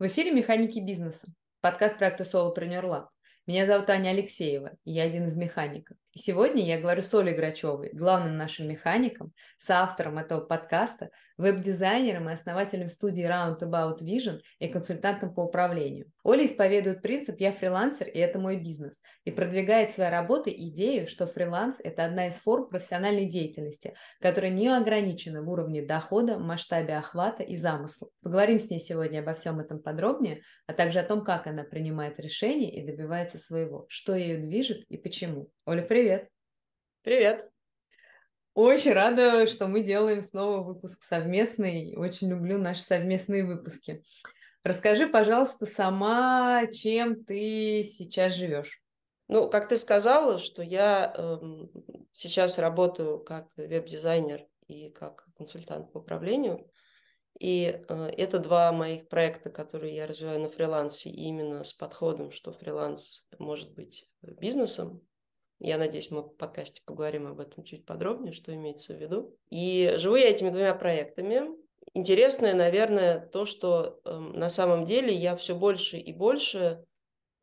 В эфире «Механики бизнеса», подкаст проекта Solopreneur Lab. Меня зовут Аня Алексеева, и я один из механиков. И сегодня я говорю с Олей Грачевой, главным нашим механиком, соавтором этого подкаста, веб-дизайнером и основателем студии Roundabout Vision и консультантом по управлению. Оля исповедует принцип «я фрилансер, и это мой бизнес» и продвигает своей работой идею, что фриланс – это одна из форм профессиональной деятельности, которая не ограничена в уровне дохода, масштабе охвата и замысла. Поговорим с ней сегодня обо всем этом подробнее, а также о том, как она принимает решения и добивается своего, что ее движет и почему. Оля, привет! Привет! Очень рада, что мы делаем снова выпуск совместный. Очень люблю наши совместные выпуски. Расскажи, пожалуйста, сама, чем ты сейчас живешь? Ну, как ты сказала, что я э, сейчас работаю как веб-дизайнер и как консультант по управлению. И э, это два моих проекта, которые я развиваю на фрилансе, именно с подходом, что фриланс может быть бизнесом, я надеюсь, мы в подкасте поговорим об этом чуть подробнее, что имеется в виду. И живу я этими двумя проектами. Интересное, наверное, то, что э, на самом деле я все больше и больше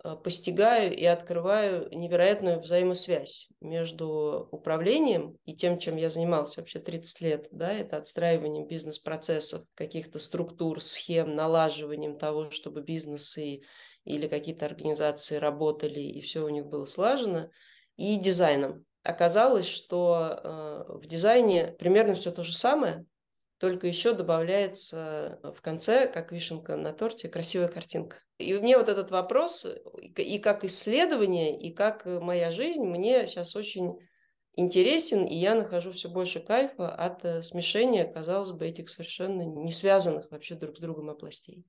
э, постигаю и открываю невероятную взаимосвязь между управлением и тем, чем я занимался вообще 30 лет. Да, это отстраиванием бизнес-процессов, каких-то структур, схем, налаживанием того, чтобы бизнесы или какие-то организации работали и все у них было слажено – и дизайном. Оказалось, что э, в дизайне примерно все то же самое, только еще добавляется в конце, как вишенка на торте, красивая картинка. И мне вот этот вопрос, и как исследование, и как моя жизнь, мне сейчас очень интересен, и я нахожу все больше кайфа от э, смешения, казалось бы, этих совершенно не связанных вообще друг с другом областей.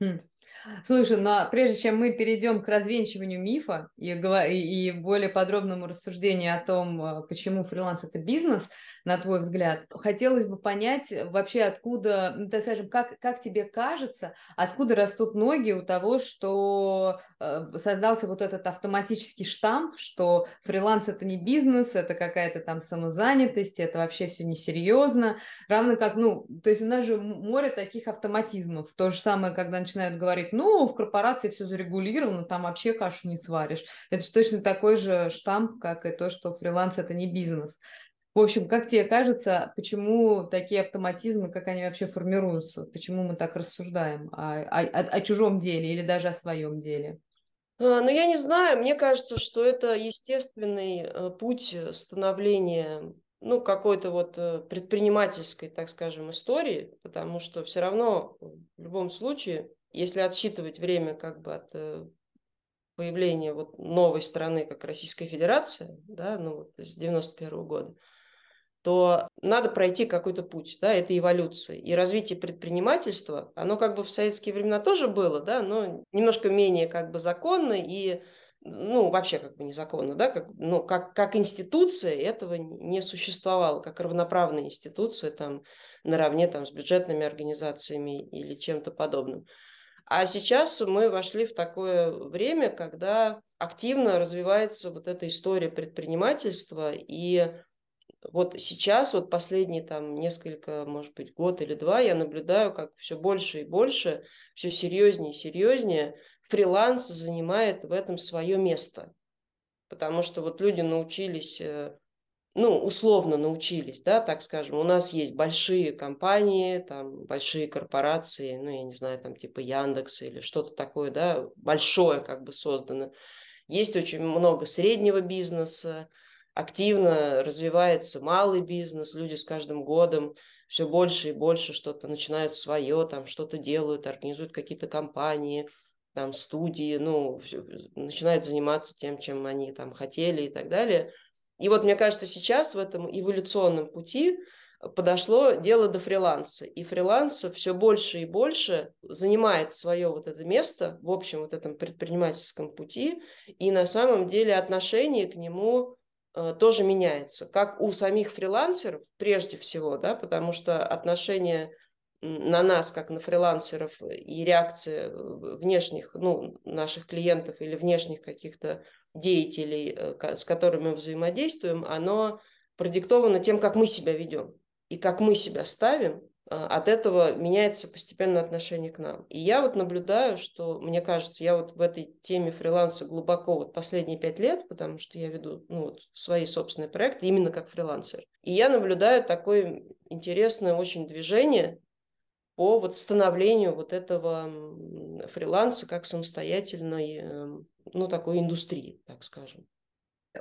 Хм. Слушай, но ну, а прежде чем мы перейдем к развенчиванию мифа и, и более подробному рассуждению о том, э, почему фриланс это бизнес, на твой взгляд, хотелось бы понять вообще откуда, ну, так скажем, как, как тебе кажется, откуда растут ноги у того, что э, создался вот этот автоматический штамп, что фриланс это не бизнес, это какая-то там самозанятость, это вообще все несерьезно, равно как, ну, то есть у нас же море таких автоматизмов, то же самое, когда начинают говорить, ну, в корпорации все зарегулировано, там вообще кашу не сваришь. Это же точно такой же штамп, как и то, что фриланс – это не бизнес. В общем, как тебе кажется, почему такие автоматизмы, как они вообще формируются? Почему мы так рассуждаем о, о, о чужом деле или даже о своем деле? А, ну, я не знаю, мне кажется, что это естественный э, путь становления ну, какой-то вот э, предпринимательской, так скажем, истории, потому что все равно в любом случае если отсчитывать время как бы от э, появления вот новой страны, как Российская Федерация, да, ну вот с 91 -го года, то надо пройти какой-то путь, да, это эволюция. И развитие предпринимательства, оно как бы в советские времена тоже было, да, но немножко менее как бы законно и ну, вообще как бы незаконно, да, как, ну, как, как институция этого не существовало, как равноправная институция там наравне там с бюджетными организациями или чем-то подобным. А сейчас мы вошли в такое время, когда активно развивается вот эта история предпринимательства, и вот сейчас, вот последние там несколько, может быть, год или два, я наблюдаю, как все больше и больше, все серьезнее и серьезнее фриланс занимает в этом свое место. Потому что вот люди научились э, ну, условно научились, да, так скажем. У нас есть большие компании, там, большие корпорации, ну, я не знаю, там, типа Яндекса или что-то такое, да, большое как бы создано. Есть очень много среднего бизнеса, активно развивается малый бизнес, люди с каждым годом все больше и больше что-то начинают свое, там, что-то делают, организуют какие-то компании, там, студии, ну, все, начинают заниматься тем, чем они там хотели и так далее – и вот мне кажется, сейчас в этом эволюционном пути подошло дело до фриланса. И фриланс все больше и больше занимает свое вот это место в общем вот этом предпринимательском пути. И на самом деле отношение к нему тоже меняется. Как у самих фрилансеров прежде всего, да, потому что отношение на нас, как на фрилансеров, и реакция внешних, ну, наших клиентов или внешних каких-то деятелей, э, с которыми мы взаимодействуем, оно продиктовано тем, как мы себя ведем и как мы себя ставим от этого меняется постепенно отношение к нам. И я вот наблюдаю, что, мне кажется, я вот в этой теме фриланса глубоко вот последние пять лет, потому что я веду ну, вот, свои собственные проекты именно как фрилансер. И я наблюдаю такое интересное очень движение по вот становлению вот этого фриланса как самостоятельной, эм, ну, такой индустрии, так скажем.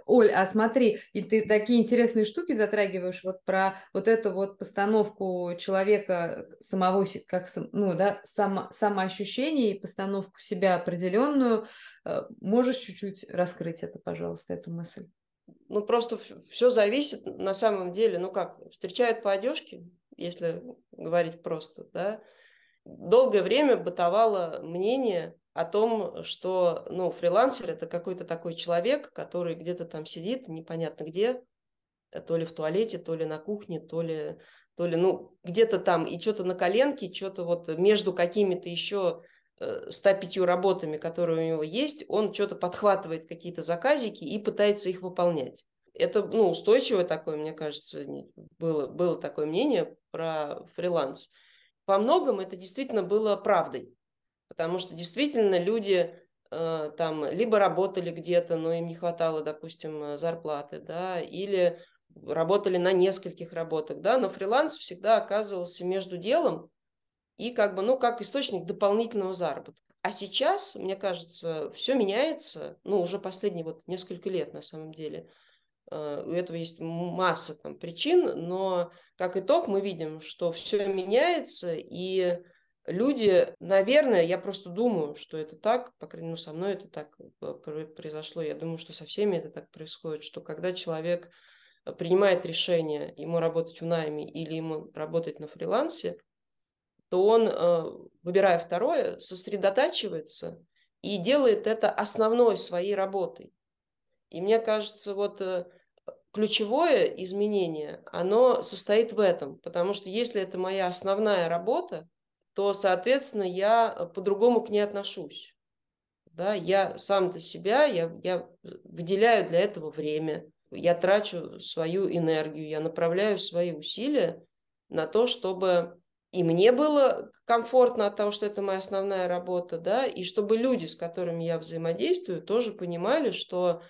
Оль, а смотри, и ты такие интересные штуки затрагиваешь вот про вот эту вот постановку человека самого, как, ну, да, само, самоощущение и постановку себя определенную. Э, можешь чуть-чуть раскрыть это, пожалуйста, эту мысль? Ну, просто все зависит на самом деле, ну как, встречают по одежке, если говорить просто, да. Долгое время бытовало мнение, о том, что ну, фрилансер это какой-то такой человек, который где-то там сидит, непонятно где, э, то ли в туалете, то ли на кухне, то ли, то ли ну, где-то там, и что-то на коленке, что-то вот между какими-то еще 105 э, работами, которые у него есть, он что-то подхватывает какие-то заказики и пытается их выполнять. Это ну, устойчивое такое, мне кажется, было, было такое мнение про фриланс. Во многом это действительно было правдой потому что действительно люди э, там либо работали где-то, но им не хватало, допустим, э, зарплаты, да, или работали на нескольких работах, да, но фриланс всегда оказывался между делом и как бы, ну, как источник дополнительного заработка. А сейчас, мне кажется, все меняется, ну, уже последние вот несколько лет на самом деле. Э, у этого есть масса там причин, но как итог мы видим, что все меняется, и люди, наверное, я просто думаю, что это так, по крайней мере, со мной это так э, произошло, я думаю, что со всеми это так происходит, что когда человек э, принимает решение ему работать в найме или ему работать на фрилансе, то он, э, выбирая второе, сосредотачивается и делает это основной своей работой. И мне кажется, вот ключевое изменение, оно состоит в этом, потому что если это моя основная работа, то, соответственно, я э, по-другому к ней отношусь. Да, я сам для себя, я, я выделяю для этого время, я трачу свою энергию, я направляю свои усилия на то, чтобы и мне было комфортно от того, что это моя основная работа, да, и чтобы люди, с которыми я взаимодействую, тоже понимали, что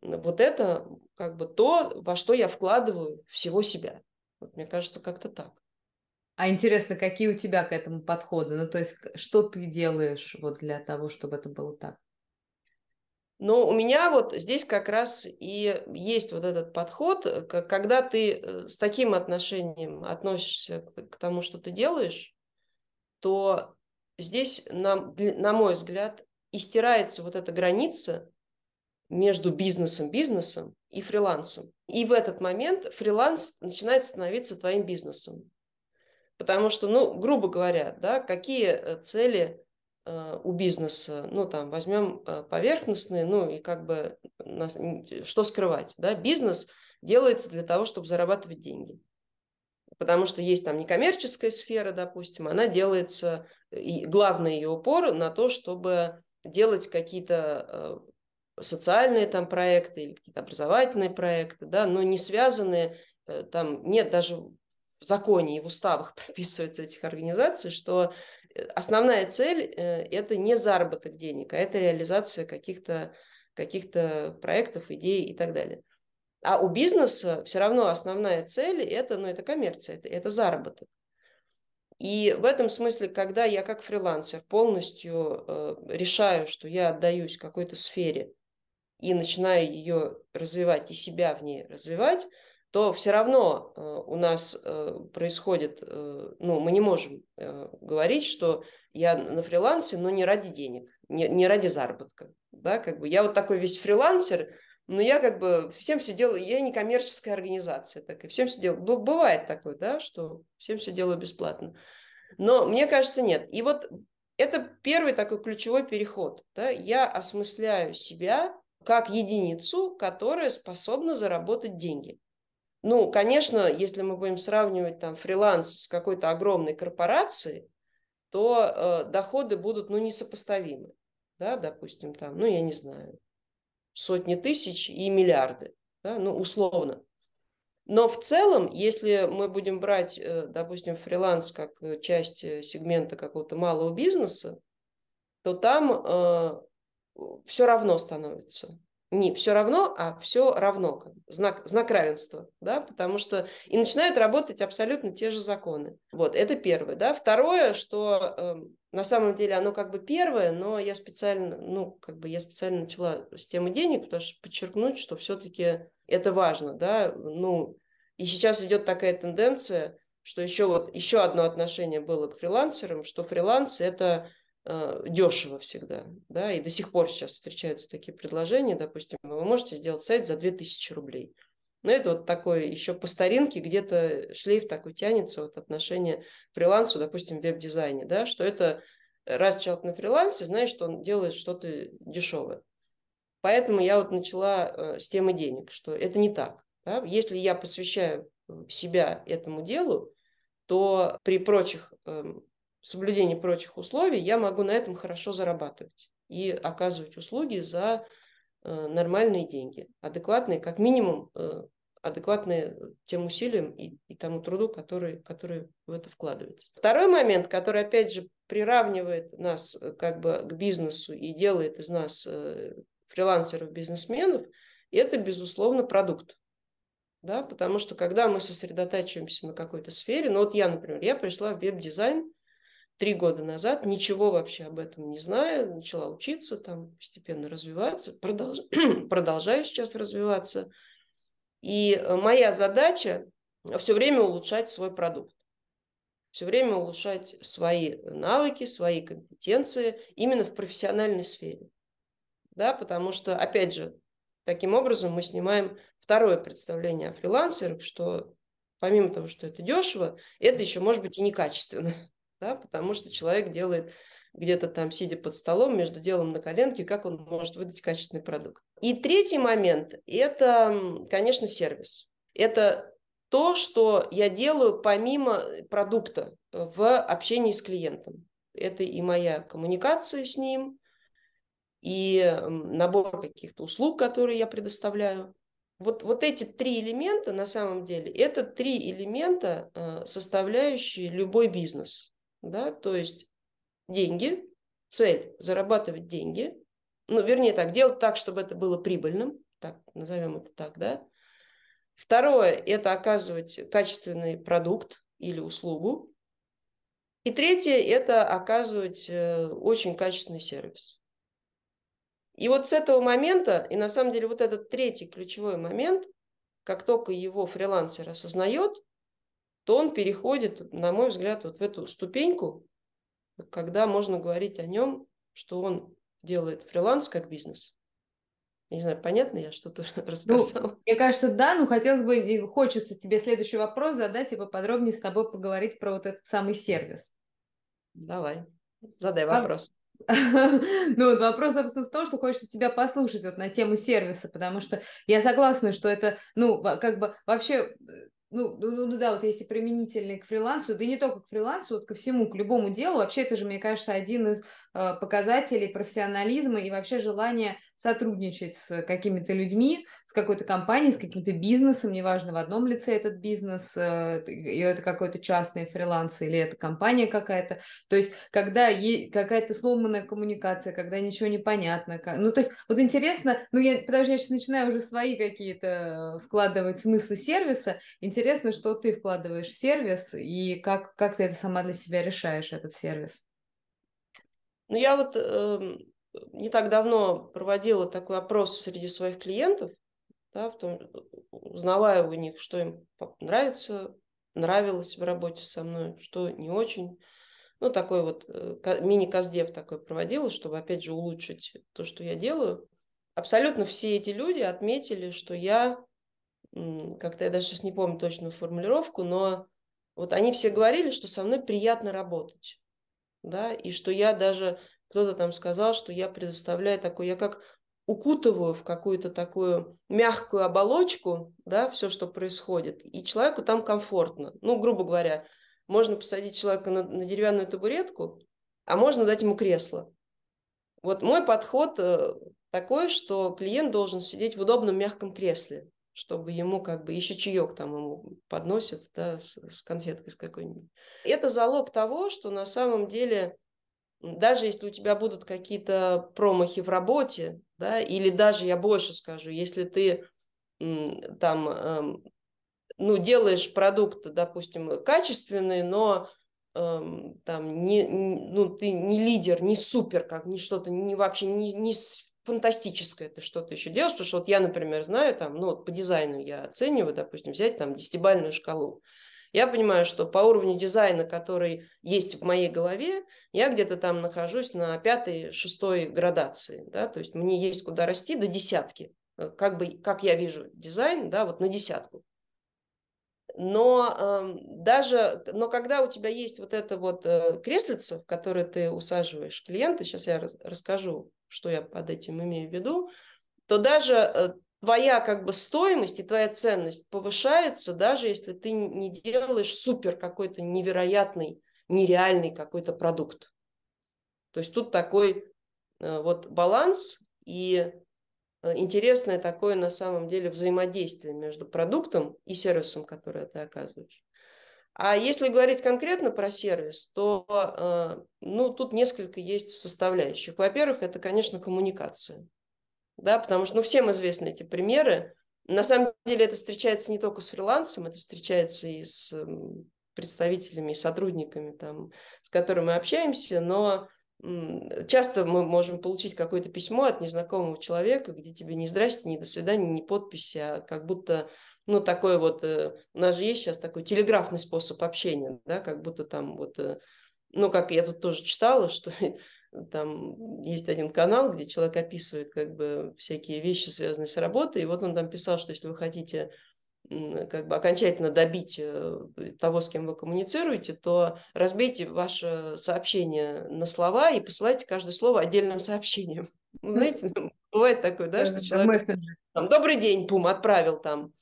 вот это как бы то, во что я вкладываю всего себя. Вот мне кажется, как-то так. А интересно, какие у тебя к этому подходы? Ну, то есть, что ты делаешь вот для того, чтобы это было так? Но у меня вот здесь как раз и есть вот этот подход, когда ты э, с таким отношением относишься к тому, что ты делаешь, то здесь, на, на мой взгляд, и стирается вот эта граница между бизнесом, бизнесом и фрилансом. И в этот момент фриланс начинает становиться твоим бизнесом. Потому что, ну, грубо говоря, да, какие э, цели э, у бизнеса, ну, там, возьмем э, поверхностные, ну, и как бы, нас, что скрывать, да, бизнес делается для того, чтобы зарабатывать деньги. Потому что есть там некоммерческая сфера, допустим, она делается, и главный ее упор на то, чтобы делать какие-то социальные там проекты или какие-то образовательные проекты, да, но не связанные, там нет даже в законе и в уставах прописывается этих организаций, что э, основная цель э, – это не заработок денег, а это реализация каких-то каких проектов, идей и так далее. А у бизнеса все равно основная цель – это, ну, это коммерция, это, это заработок. И в этом смысле, когда я как фрилансер полностью э, решаю, что я отдаюсь какой-то сфере и начинаю ее развивать и себя в ней развивать – то все равно э, у нас э, происходит, э, ну, мы не можем говорить, что я на фрилансе, но не ради денег, не, не ради заработка, да, как бы. Я вот такой весь фрилансер, но я как бы всем все делаю, я не коммерческая организация, так и всем все делаю, бывает такое, да, что всем все делаю бесплатно, но мне кажется нет, и вот это первый такой ключевой переход, да, я осмысляю себя как единицу, которая способна заработать деньги. Ну, конечно, если мы будем сравнивать там фриланс с какой-то огромной корпорацией, то э, доходы будут, ну, несопоставимы. Да, допустим, там, ну, я не знаю, сотни тысяч и миллиарды, да, ну, условно. Но в целом, если мы будем брать, э, допустим, фриланс как э, часть э, сегмента какого-то малого бизнеса, то там э, все равно становится не все равно, а все равно, знак, знак равенства, да, потому что и начинают работать абсолютно те же законы. Вот, это первое, да. Второе, что э, на самом деле оно как бы первое, но я специально, ну, как бы я специально начала с темы денег, потому что подчеркнуть, что все-таки это важно, да, ну, и сейчас идет такая тенденция, что еще вот, еще одно отношение было к фрилансерам, что фриланс – это дешево всегда, да, и до сих пор сейчас встречаются такие предложения, допустим, вы можете сделать сайт за 2000 рублей. Но это вот такой еще по старинке где-то шлейф такой тянется вот отношение к фрилансу, допустим, в веб-дизайне, да, что это раз человек на фрилансе, знаешь, что он делает что-то дешевое. Поэтому я вот начала э, с темы денег, что это не так. Да? Если я посвящаю себя этому делу, то при прочих эм, соблюдении прочих условий я могу на этом хорошо зарабатывать и оказывать услуги за э, нормальные деньги, адекватные, как минимум, э, адекватные тем усилиям и, и тому труду, который, который в это вкладывается. Второй момент, который, опять же, приравнивает нас э, как бы к бизнесу и делает из нас фрилансеров, бизнесменов, это, безусловно, продукт. Да, потому что когда мы сосредотачиваемся на какой-то сфере, ну вот я, например, я пришла в веб-дизайн, три года назад, ничего вообще об этом не зная, начала учиться, там постепенно развиваться, продолж... продолжаю сейчас развиваться. И э, моя задача все время улучшать свой продукт, все время улучшать свои навыки, свои компетенции именно в профессиональной сфере. Да, потому что, опять же, таким образом мы снимаем второе представление о фрилансерах, что помимо того, что это дешево, это еще может быть и некачественно да, потому что человек делает где-то там, сидя под столом, между делом на коленке, как он может выдать качественный продукт. И третий момент – это, конечно, сервис. Это то, что я делаю помимо продукта в общении с клиентом. Это и моя коммуникация с ним, и набор каких-то услуг, которые я предоставляю. Вот, вот эти три элемента, на самом деле, это три элемента, э, составляющие любой бизнес да, то есть деньги, цель зарабатывать деньги, ну, вернее так, делать так, чтобы это было прибыльным, так, назовем это так, да. Второе – это оказывать качественный продукт или услугу. И третье – это оказывать э, очень качественный сервис. И вот с этого момента, и на самом деле вот этот третий ключевой момент, как только его фрилансер осознает, то он переходит, на мой взгляд, вот в эту ступеньку, когда можно говорить о нем, что он делает фриланс как бизнес. Я не знаю, понятно я что-то рассказала? Ну, мне кажется, да, но хотелось бы, и хочется тебе следующий вопрос задать и поподробнее с тобой поговорить про вот этот самый сервис. Давай, задай вопрос. Ну, вот вопрос, собственно, в том, что хочется тебя послушать вот на тему сервиса, потому что я согласна, что это, ну, как бы вообще ну, ну, ну, ну да, вот если применительный к фрилансу, да и не только к фрилансу, вот ко всему, к любому делу, вообще это же, мне кажется, один из э, показателей профессионализма и вообще желания сотрудничать с какими-то людьми, с какой-то компанией, с каким-то бизнесом, неважно, в одном лице этот бизнес, э, и это какой-то частный фриланс или это компания какая-то. То есть, когда какая-то сломанная коммуникация, когда ничего не понятно. Ну, то есть, вот интересно, ну, я, потому что я сейчас начинаю уже свои какие-то вкладывать смыслы сервиса, интересно, что ты вкладываешь в сервис и как, как ты это сама для себя решаешь, этот сервис. Ну, я вот э, не так давно проводила такой опрос среди своих клиентов, да, в том, узнавая у них, что им нравится, нравилось в работе со мной, что не очень. Ну, такой вот э, мини-каздев такой проводила, чтобы, опять же, улучшить то, что я делаю. Абсолютно все эти люди отметили, что я, как-то я даже сейчас не помню точную формулировку, но вот они все говорили, что со мной приятно работать. Да, и что я даже кто-то там сказал, что я предоставляю такой, я как укутываю в какую-то такую мягкую оболочку, да, все, что происходит, и человеку там комфортно. Ну, грубо говоря, можно посадить человека на, на деревянную табуретку, а можно дать ему кресло. Вот мой подход э, такой, что клиент должен сидеть в удобном мягком кресле. чтобы ему как бы еще чаек там ему подносят, да, с, с конфеткой с какой-нибудь. Это залог того, что на самом деле даже если у тебя будут какие-то промахи в работе, да, или даже я больше скажу, если ты там, эм, ну, делаешь продукт, допустим, качественный, но эм, там не, ну, ты не лидер, не супер, как не что-то, не вообще не, не фантастическое ты что-то еще делаешь, потому что вот я, например, знаю там, ну, вот по дизайну я оцениваю, допустим, взять там десятибальную шкалу. Я понимаю, что по уровню дизайна, который есть в моей голове, я где-то там нахожусь на пятой, шестой градации. Да? То есть мне есть куда расти до десятки. Э, как, бы, как я вижу дизайн, да, вот на десятку. Но э, даже, но когда у тебя есть вот это вот э, креслице, в которое ты усаживаешь клиента, сейчас я рас, расскажу, что я под этим имею в виду, то даже э, твоя как бы стоимость и твоя ценность повышается, даже если ты не делаешь супер какой-то невероятный, нереальный какой-то продукт. То есть тут такой э, вот баланс и э, интересное такое на самом деле взаимодействие между продуктом и сервисом, который ты оказываешь. А если говорить конкретно про сервис, то э, ну, тут несколько есть составляющих. Во-первых, это, конечно, коммуникация да, потому что, ну, всем известны эти примеры. На самом деле это встречается не только с фрилансом, это встречается и с представителями, сотрудниками, там, с которыми мы общаемся, но часто мы можем получить какое-то письмо от незнакомого человека, где тебе не здрасте, не до свидания, не подписи, а как будто ну, такой вот, э, у нас же есть сейчас такой телеграфный способ общения, да, как будто там вот, э, ну, как я тут тоже читала, что там есть один канал, где человек описывает как бы всякие вещи, связанные с работой, и вот он там писал, что если вы хотите как бы окончательно добить э, того, с кем вы коммуницируете, то разбейте ваше сообщение на слова и посылайте каждое слово отдельным сообщением. Ну, знаете, бывает такое, да, что человек там, «Добрый день, пум, отправил там».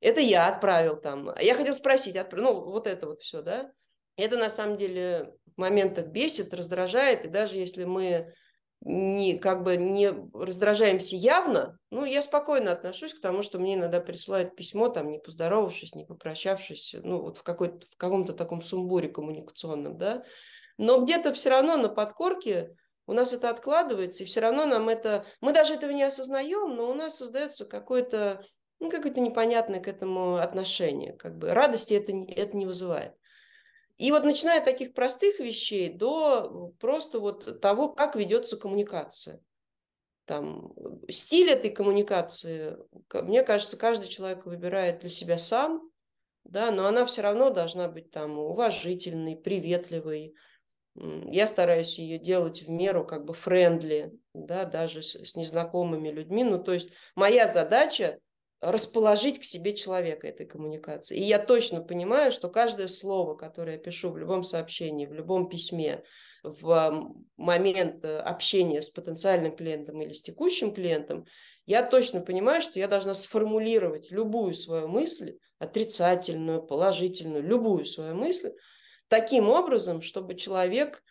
Это я отправил там. А я хотел спросить, отправил, ну, вот это вот все, да. Это на самом деле в моментах бесит, раздражает, и даже если мы не, как бы не раздражаемся явно, ну, я спокойно отношусь к тому, что мне иногда присылают письмо, там, не поздоровавшись, не попрощавшись, ну, вот в, какой в каком-то таком сумбуре коммуникационном, да, но где-то все равно на подкорке у нас это откладывается, и все равно нам это, мы даже этого не осознаем, но у нас создается какое-то, ну, какое-то непонятное к этому отношение, как бы. Радости это, это не вызывает. И вот начиная от таких простых вещей до просто вот того, как ведется коммуникация. Там, стиль этой коммуникации, мне кажется, каждый человек выбирает для себя сам, да, но она все равно должна быть там уважительной, приветливой. Я стараюсь ее делать в меру как бы френдли, да, даже с, с незнакомыми людьми. Ну, то есть моя задача расположить к себе человека этой коммуникации. И я точно понимаю, что каждое слово, которое я пишу в любом сообщении, в любом письме, в момент э, общения с потенциальным клиентом или с текущим клиентом, я точно понимаю, что я должна сформулировать любую свою мысль, отрицательную, положительную, любую свою мысль, таким образом, чтобы человек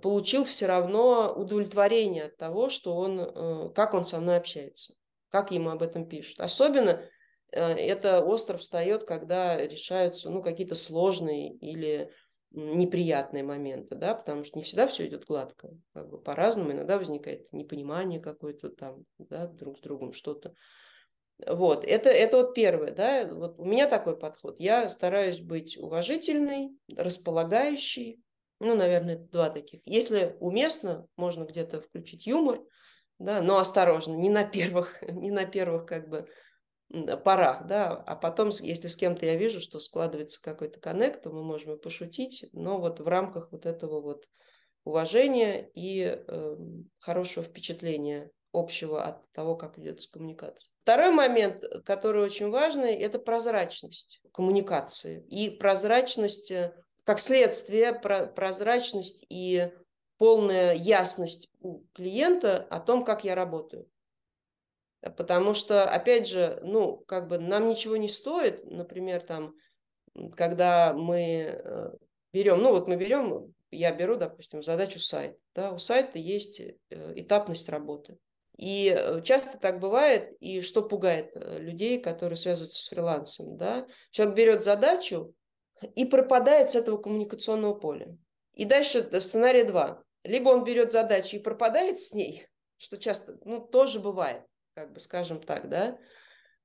получил все равно удовлетворение от того, что он, э, как он со мной общается как ему об этом пишут. Особенно э, это остров встает, когда решаются ну, какие-то сложные или неприятные моменты, да, потому что не всегда все идет гладко, как бы по-разному, иногда возникает непонимание какое-то там, да, друг с другом что-то. Вот, это, это вот первое, да, вот у меня такой подход. Я стараюсь быть уважительной, располагающей, ну, наверное, два таких. Если уместно, можно где-то включить юмор, да, но осторожно, не на первых, не на первых как бы порах, да, а потом, если с кем-то я вижу, что складывается какой-то коннект, то мы можем и пошутить, но вот в рамках вот этого вот уважения и э, хорошего впечатления общего от того, как ведется коммуникация. Второй момент, который очень важный, это прозрачность коммуникации. И прозрачность, э, как следствие, прозрачность и полная ясность у клиента о том, как я работаю. Потому что, опять же, ну, как бы нам ничего не стоит, например, там, когда мы э, берем, ну, вот мы берем, я беру, допустим, задачу сайт, да, у сайта есть э, этапность работы. И э, часто так бывает, и что пугает людей, которые связываются с фрилансом, да? Человек берет задачу и пропадает с этого коммуникационного поля. И дальше сценарий два. Либо он берет задачу и пропадает с ней, что часто, ну, тоже бывает, как бы скажем так, да,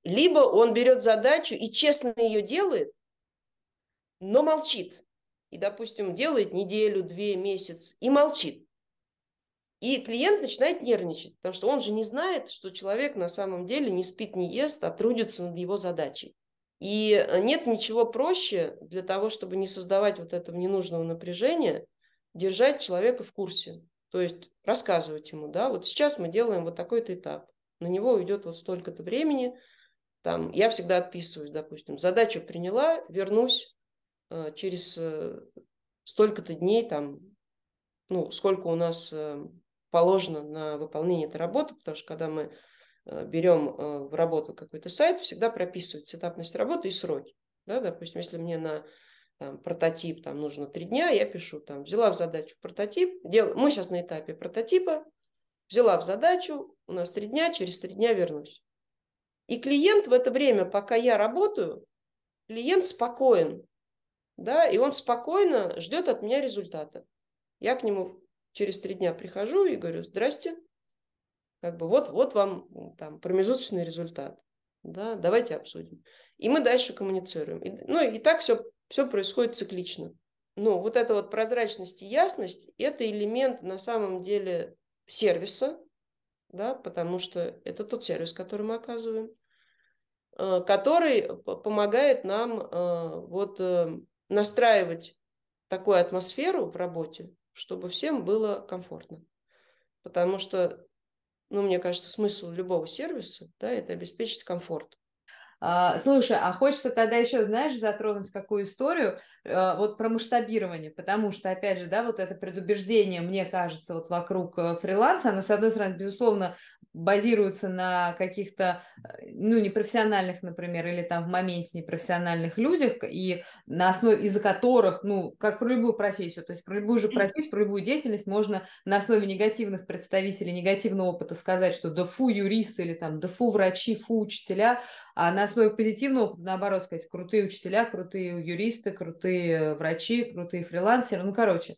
либо он берет задачу и честно ее делает, но молчит. И, допустим, делает неделю, две, месяц и молчит. И клиент начинает нервничать, потому что он же не знает, что человек на самом деле не спит, не ест, а трудится над его задачей. И э, нет ничего проще для того, чтобы не создавать вот этого ненужного напряжения, держать человека в курсе. То есть рассказывать ему, да, вот сейчас мы делаем вот такой-то этап, на него уйдет вот столько-то времени, там, я всегда отписываюсь, допустим, задачу приняла, вернусь э, через э, столько-то дней, там, ну, сколько у нас э, положено на выполнение этой работы, потому что когда мы э, берем э, в работу какой-то сайт, всегда прописывается этапность работы и сроки. Да, допустим, если мне на там, прототип там нужно три дня, я пишу там, взяла в задачу прототип, дел... мы сейчас на этапе прототипа, взяла в задачу, у нас три дня, через три дня вернусь. И клиент в это время, пока я работаю, клиент спокоен, да, и он спокойно ждет от меня результата. Я к нему через три дня прихожу и говорю, здрасте, как бы вот, вот вам там промежуточный результат, да, давайте обсудим. И мы дальше коммуницируем. И, ну и так все, все происходит циклично. Ну, вот эта вот прозрачность и ясность – это элемент на самом деле сервиса, да, потому что это тот сервис, который мы оказываем, э, который помогает нам э, вот э, настраивать такую атмосферу в работе, чтобы всем было комфортно. Потому что, ну, мне кажется, смысл любого сервиса, да, это обеспечить комфорт. А, слушай, а хочется тогда еще, знаешь, затронуть какую историю, а, вот про масштабирование, потому что, опять же, да, вот это предубеждение, мне кажется, вот вокруг э, фриланса, оно, с одной стороны, безусловно, базируется на каких-то, э, ну, непрофессиональных, например, или там в моменте непрофессиональных людях, и на основе, из-за которых, ну, как про любую профессию, то есть про любую же профессию, про любую деятельность можно на основе негативных представителей, негативного опыта сказать, что да фу юристы или там да фу врачи, фу учителя, а на основе позитивного опыта, наоборот, сказать, крутые учителя, крутые юристы, крутые врачи, крутые фрилансеры, ну, короче,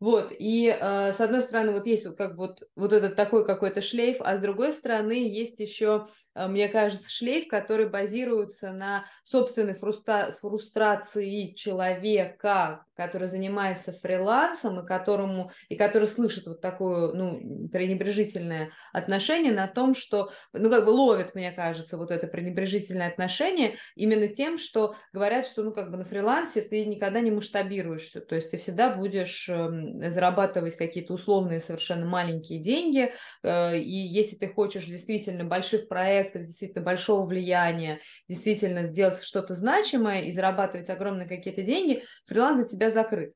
вот, и э, с одной стороны, вот есть вот как вот, вот этот такой какой-то шлейф, а с другой стороны есть еще мне кажется, шлейф, который базируется на собственной фруста фрустрации человека, который занимается фрилансом и которому и который слышит вот такое ну пренебрежительное отношение на том, что ну как бы ловит, мне кажется, вот это пренебрежительное отношение именно тем, что говорят, что ну как бы на фрилансе ты никогда не масштабируешься, то есть ты всегда будешь э, зарабатывать какие-то условные совершенно маленькие деньги, э, и если ты хочешь действительно больших проектов проектов, действительно большого влияния, действительно сделать что-то значимое и зарабатывать огромные какие-то деньги, фриланс для тебя закрыт.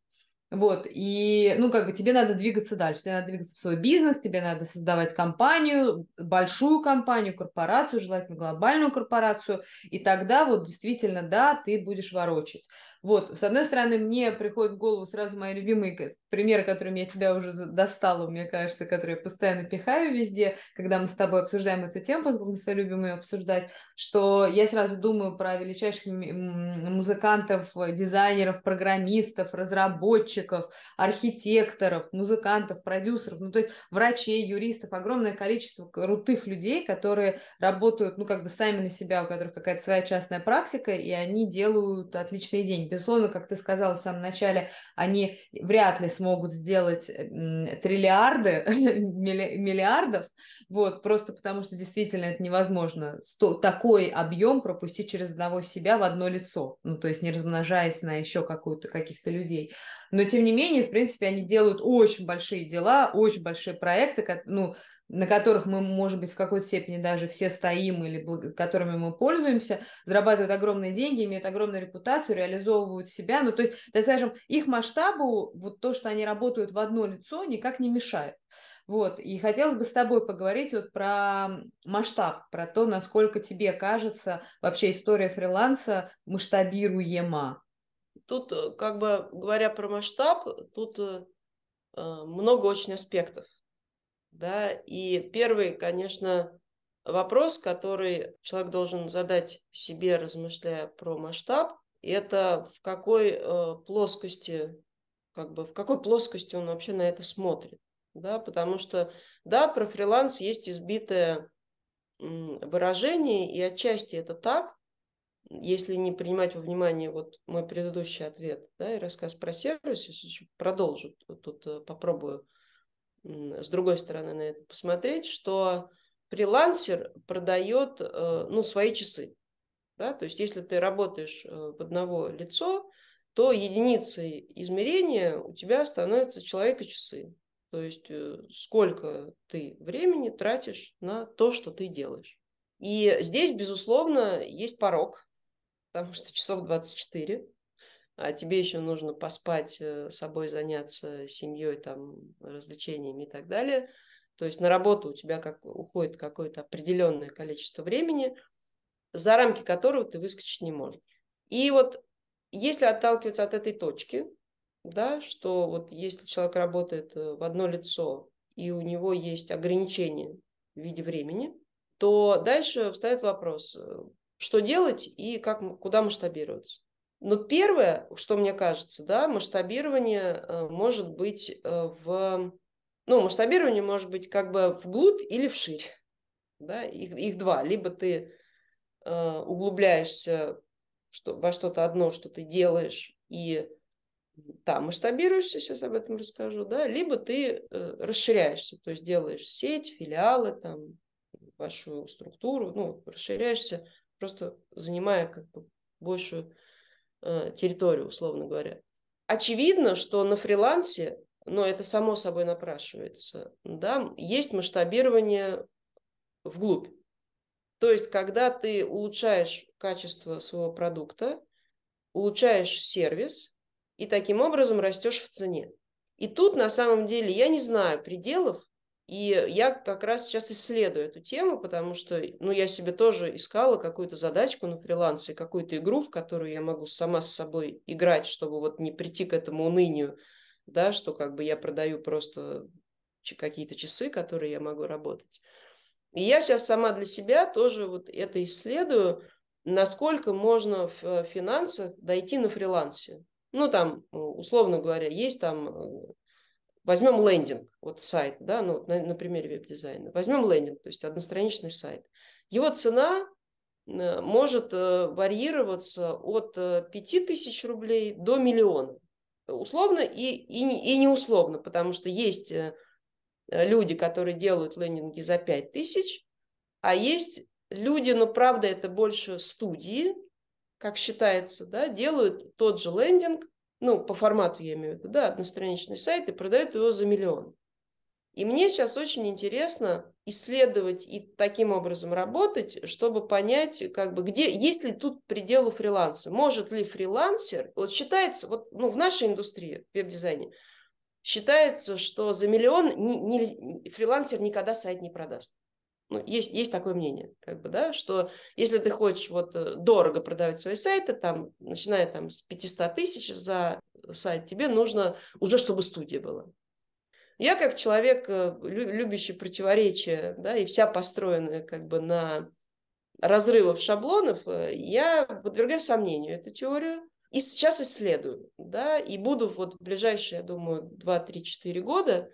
Вот, и, ну, как бы тебе надо двигаться дальше, тебе надо двигаться в свой бизнес, тебе надо создавать компанию, большую компанию, корпорацию, желательно глобальную корпорацию, и тогда вот действительно, да, ты будешь ворочать. Вот, с одной стороны, мне приходит в голову сразу мои любимые примеры, которыми я тебя уже достала, мне кажется, которые я постоянно пихаю везде, когда мы с тобой обсуждаем эту тему, поскольку мы с тобой любим ее обсуждать, что я сразу думаю про величайших музыкантов, дизайнеров, программистов, разработчиков, архитекторов, музыкантов, продюсеров, ну то есть врачей, юристов, огромное количество крутых людей, которые работают, ну как бы сами на себя, у которых какая-то своя частная практика, и они делают отличные деньги Безусловно, как ты сказала в самом начале, они вряд ли смогут сделать триллиарды, миллиардов, вот, просто потому что действительно это невозможно такой объем пропустить через одного себя в одно лицо, ну, то есть не размножаясь на еще какую-то каких-то людей. Но, тем не менее, в принципе, они делают очень большие дела, очень большие проекты, ну, на которых мы, может быть, в какой-то степени даже все стоим или которыми мы пользуемся, зарабатывают огромные деньги, имеют огромную репутацию, реализовывают себя. Ну, то есть, так скажем, их масштабу, вот то, что они работают в одно лицо, никак не мешает. Вот, и хотелось бы с тобой поговорить вот про масштаб, про то, насколько тебе кажется вообще история фриланса масштабируема. Тут, э, как бы говоря про масштаб, тут э, э, много очень аспектов. Да? И первый, конечно, вопрос, который человек должен задать себе, размышляя про масштаб, это в какой э, плоскости, как бы в какой плоскости он вообще на это смотрит. Да? Потому что, да, про фриланс есть избитое выражение, и отчасти это так, если не принимать во внимание вот мой предыдущий ответ да, и рассказ про сервис, если продолжу, тут э, попробую с другой стороны на это посмотреть, что фрилансер продает э, ну, свои часы. Да? То есть если ты работаешь э, в одного лицо, то единицей измерения у тебя становятся человека-часы. То есть сколько ты времени тратишь на то, что ты делаешь. И здесь, безусловно, есть порог, потому что часов 24, а тебе еще нужно поспать, э, собой заняться, семьей, там, развлечениями и так далее. То есть на работу у тебя как, уходит какое-то определенное количество времени, за рамки которого ты выскочить не можешь. И вот если отталкиваться от этой точки, да, что вот если человек работает э, в одно лицо и у него есть ограничения в виде времени, то дальше встает вопрос, э, что делать и как, куда масштабироваться. Но первое, что мне кажется, да, масштабирование э, может быть э, в... Ну, масштабирование может быть как бы вглубь или вширь. Да? Их, их два. Либо ты э, углубляешься во что-то одно, что ты делаешь, и там масштабируешься, сейчас об этом расскажу, да, либо ты расширяешься, то есть делаешь сеть, филиалы, там, вашу структуру, ну, расширяешься просто занимая как бы большую территорию, условно говоря. Очевидно, что на фрилансе, но это само собой напрашивается, да, есть масштабирование вглубь. То есть, когда ты улучшаешь качество своего продукта, улучшаешь сервис и таким образом растешь в цене. И тут на самом деле я не знаю пределов, и я как раз сейчас исследую эту тему, потому что ну, я себе тоже искала какую-то задачку на фрилансе, какую-то игру, в которую я могу сама с собой играть, чтобы вот не прийти к этому унынию, да, что как бы я продаю просто какие-то часы, которые я могу работать. И я сейчас сама для себя тоже вот это исследую, насколько можно в финансах дойти на фрилансе. Ну, там, условно говоря, есть там э, Возьмем лендинг, вот сайт, да, ну, на, на примере веб-дизайна. Возьмем лендинг, то есть одностраничный сайт. Его цена э, может э, варьироваться от 5000 э, рублей до миллиона. Условно и, и, и не условно, потому что есть люди, которые делают лендинги за 5000, а есть люди, но правда это больше студии, как считается, да, делают тот же лендинг ну, по формату я имею в виду, да, одностраничный сайт и продают его за миллион. И мне сейчас очень интересно исследовать и таким образом работать, чтобы понять, как бы, где, есть ли тут пределы фриланса. Может ли фрилансер, вот считается, вот, ну, в нашей индустрии, в веб-дизайне, считается, что за миллион не, не, фрилансер никогда сайт не продаст. Ну, есть, есть такое мнение, как бы, да, что если ты хочешь вот э, дорого продавать свои сайты, там, начиная там с 500 тысяч за сайт, тебе нужно уже, чтобы студия была. Я как человек, э, любящий противоречия, да, и вся построенная как бы на разрывов шаблонов, э, я подвергаю сомнению эту теорию. И сейчас исследую, да, и буду вот в ближайшие, я думаю, 2-3-4 года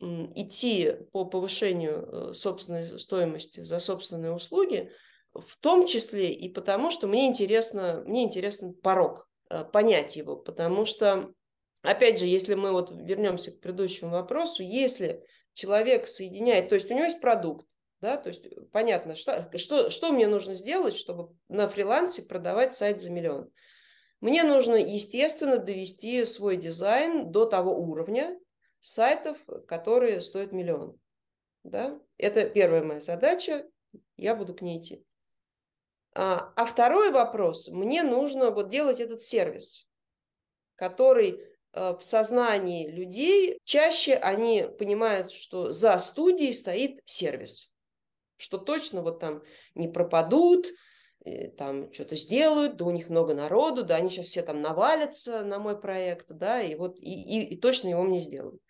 идти по повышению э, собственной стоимости за собственные услуги, в том числе и потому, что мне интересно, мне интересен порог, э, понять его, потому что, опять же, если мы вот вернемся к предыдущему вопросу, если человек соединяет, то есть у него есть продукт, да, то есть понятно, что, что, что мне нужно сделать, чтобы на фрилансе продавать сайт за миллион. Мне нужно, естественно, довести свой дизайн до того уровня, сайтов, которые стоят миллион. Да? Это первая моя задача, я буду к ней идти. А, а второй вопрос, мне нужно вот делать этот сервис, который э, в сознании людей чаще они понимают, что за студией стоит сервис, что точно вот там не пропадут, э, там что-то сделают, да у них много народу, да они сейчас все там навалятся на мой проект, да, и вот и, и, и точно его мне сделают.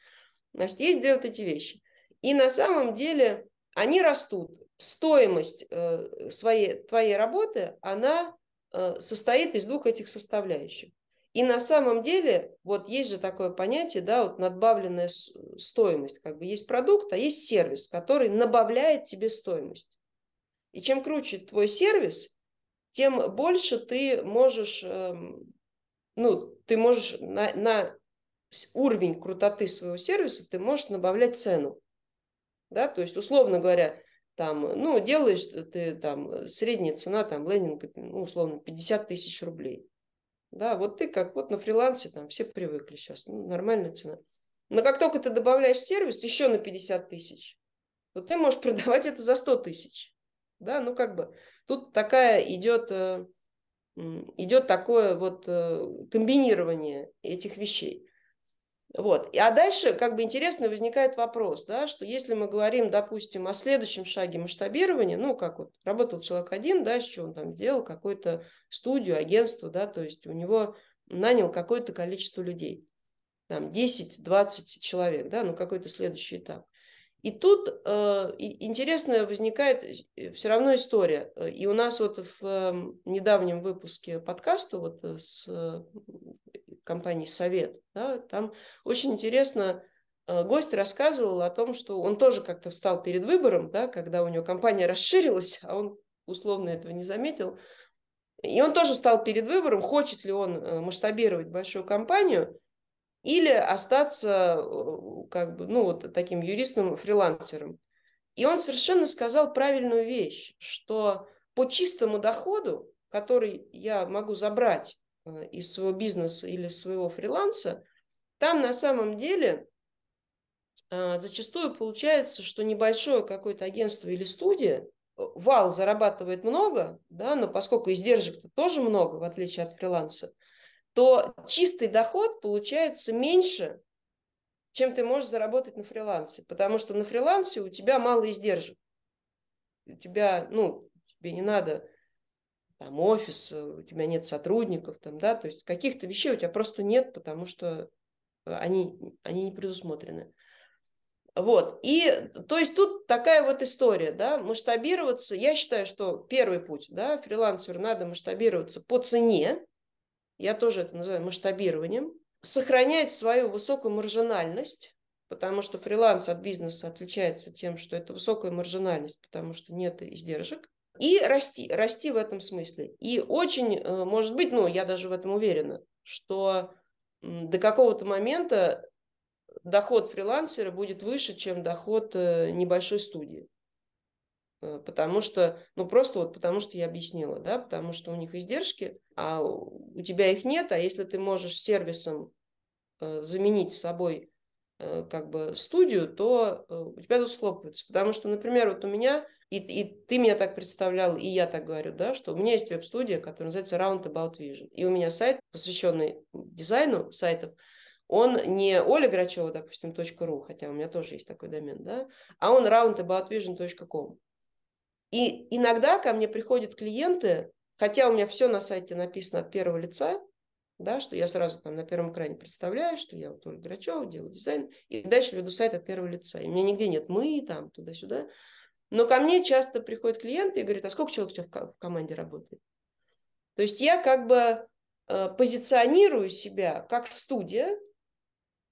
Значит, есть две вот эти вещи. И на самом деле они растут. Стоимость э, своей, твоей работы, она э, состоит из двух этих составляющих. И на самом деле, вот есть же такое понятие, да, вот надбавленная стоимость. Как бы есть продукт, а есть сервис, который набавляет тебе стоимость. И чем круче твой сервис, тем больше ты можешь, эм, ну, ты можешь на, на уровень крутоты своего сервиса, ты можешь набавлять цену. Да, то есть, условно говоря, там, ну, делаешь ты там, средняя цена, там, лендинг, ну, условно, 50 тысяч рублей. Да, вот ты как вот на фрилансе, там все привыкли сейчас, ну, нормальная цена. Но как только ты добавляешь сервис еще на 50 тысяч, то ты можешь продавать это за 100 тысяч. Да, ну как бы тут такая идет, э, идет такое вот э, комбинирование этих вещей. Вот. А дальше как бы интересно возникает вопрос, да, что если мы говорим, допустим, о следующем шаге масштабирования, ну, как вот работал человек один, да, что он там сделал, какую-то студию, агентство, да, то есть у него нанял какое-то количество людей, там 10-20 человек, да, ну, какой-то следующий этап. И тут э, интересная возникает э, все равно история. И у нас вот в э, недавнем выпуске подкаста вот э, с э, компании «Совет», да, там очень интересно э, гость рассказывал о том, что он тоже как-то встал перед выбором, да, когда у него компания расширилась, а он условно этого не заметил. И он тоже встал перед выбором, хочет ли он э, масштабировать большую компанию – или остаться э, как бы, ну, вот таким юристом-фрилансером. И он совершенно сказал правильную вещь, что по чистому доходу, который я могу забрать из своего бизнеса или своего фриланса, там на самом деле э, зачастую получается, что небольшое какое-то агентство или студия, вал зарабатывает много, да, но поскольку издержек-то тоже много, в отличие от фриланса, то чистый доход получается меньше, чем ты можешь заработать на фрилансе. Потому что на фрилансе у тебя мало издержек. У тебя, ну, тебе не надо там офис, у тебя нет сотрудников, там, да, то есть каких-то вещей у тебя просто нет, потому что они, они не предусмотрены. Вот, и то есть тут такая вот история, да, масштабироваться, я считаю, что первый путь, да, фрилансеру надо масштабироваться по цене, я тоже это называю масштабированием, сохранять свою высокую маржинальность, потому что фриланс от бизнеса отличается тем, что это высокая маржинальность, потому что нет издержек, и расти, расти в этом смысле. И очень, э, может быть, ну, я даже в этом уверена, что до какого-то момента доход фрилансера будет выше, чем доход э, небольшой студии. Э, потому что, ну просто вот потому что я объяснила, да, потому что у них издержки, а у тебя их нет, а если ты можешь сервисом заменить собой э, как бы студию, то у тебя тут схлопывается. Потому что, например, вот у меня, и, и ты меня так представлял, и я так говорю, да, что у меня есть веб-студия, которая называется Roundabout Vision. И у меня сайт, посвященный дизайну сайтов, он не Оля Грачева, допустим, .ru, хотя у меня тоже есть такой домен, да, а он roundaboutvision.com. И иногда ко мне приходят клиенты, хотя у меня все на сайте написано от первого лица, да, что я сразу там на первом экране представляю, что я вот Ольга Грачева, делаю дизайн, и дальше веду сайт от первого лица. И у меня нигде нет мы, там, туда-сюда. Но ко мне часто приходят клиенты и говорят, а сколько человек у тебя в команде работает? То есть я как бы э, позиционирую себя как студия,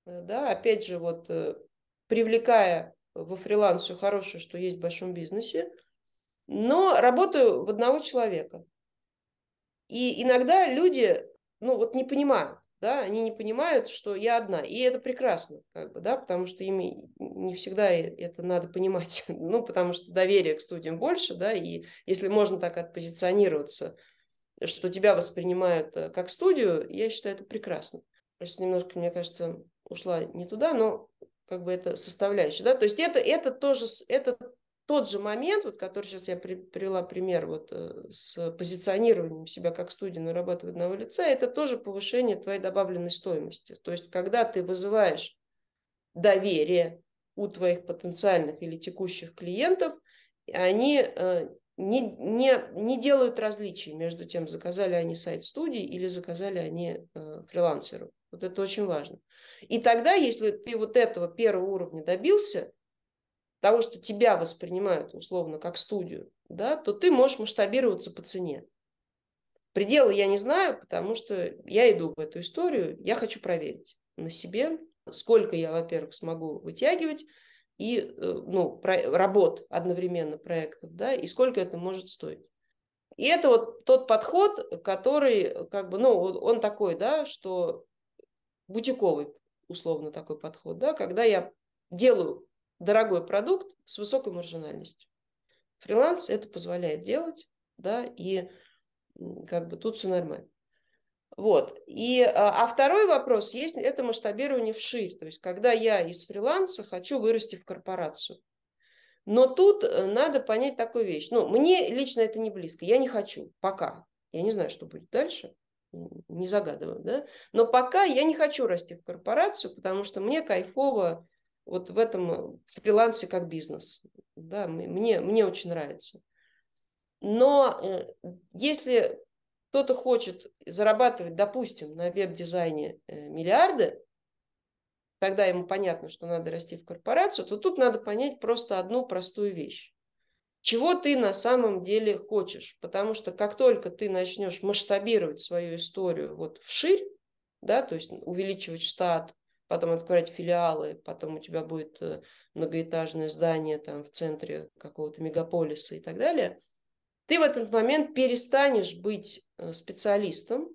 э, да, опять же, вот э, привлекая во фриланс все хорошее, что есть в большом бизнесе, но работаю в одного человека. И иногда люди, ну вот не понимают, да, они не понимают, что я одна, и это прекрасно, как бы, да, потому что ими не всегда это надо понимать, ну, потому что доверие к студиям больше, да, и если можно так отпозиционироваться, что тебя воспринимают э, как студию, я считаю, это прекрасно. Сейчас немножко, мне кажется, ушла не туда, но как бы это составляющая, да, то есть это, это тоже, это тот же момент, вот, который сейчас я при, привела пример вот, э, с позиционированием себя как студии на работу одного лица, это тоже повышение твоей добавленной стоимости. То есть, когда ты вызываешь доверие у твоих потенциальных или текущих клиентов, они э, не, не, не делают различий между тем, заказали они сайт студии или заказали они э, фрилансеру. Вот это очень важно. И тогда, если ты вот этого первого уровня добился, того, что тебя воспринимают условно как студию, да, то ты можешь масштабироваться по цене. Пределы я не знаю, потому что я иду в эту историю, я хочу проверить на себе, сколько я, во-первых, смогу вытягивать, и э, ну, про, работ одновременно проектов, да, и сколько это может стоить. И это вот тот подход, который, как бы, ну, он такой, да, что бутиковый, условно такой подход, да, когда я делаю дорогой продукт с высокой маржинальностью. Фриланс это позволяет делать, да, и как бы тут все нормально. Вот. И, а, а второй вопрос есть, это масштабирование вширь. То есть, когда я из фриланса хочу вырасти в корпорацию. Но тут э, надо понять такую вещь. Ну, мне лично это не близко. Я не хочу пока. Я не знаю, что будет дальше. Не загадываю, да? Но пока я не хочу расти в корпорацию, потому что мне кайфово вот в этом э, фрилансе как бизнес. Да, мне, мне очень нравится. Но э, если кто-то хочет зарабатывать, допустим, на веб-дизайне э, миллиарды, тогда ему понятно, что надо расти в корпорацию, то тут надо понять просто одну простую вещь. Чего ты на самом деле хочешь? Потому что как только ты начнешь масштабировать свою историю вот вширь, да, то есть увеличивать штат, потом открывать филиалы, потом у тебя будет э, многоэтажное здание там в центре какого-то мегаполиса и так далее – ты в этот момент перестанешь быть э, специалистом,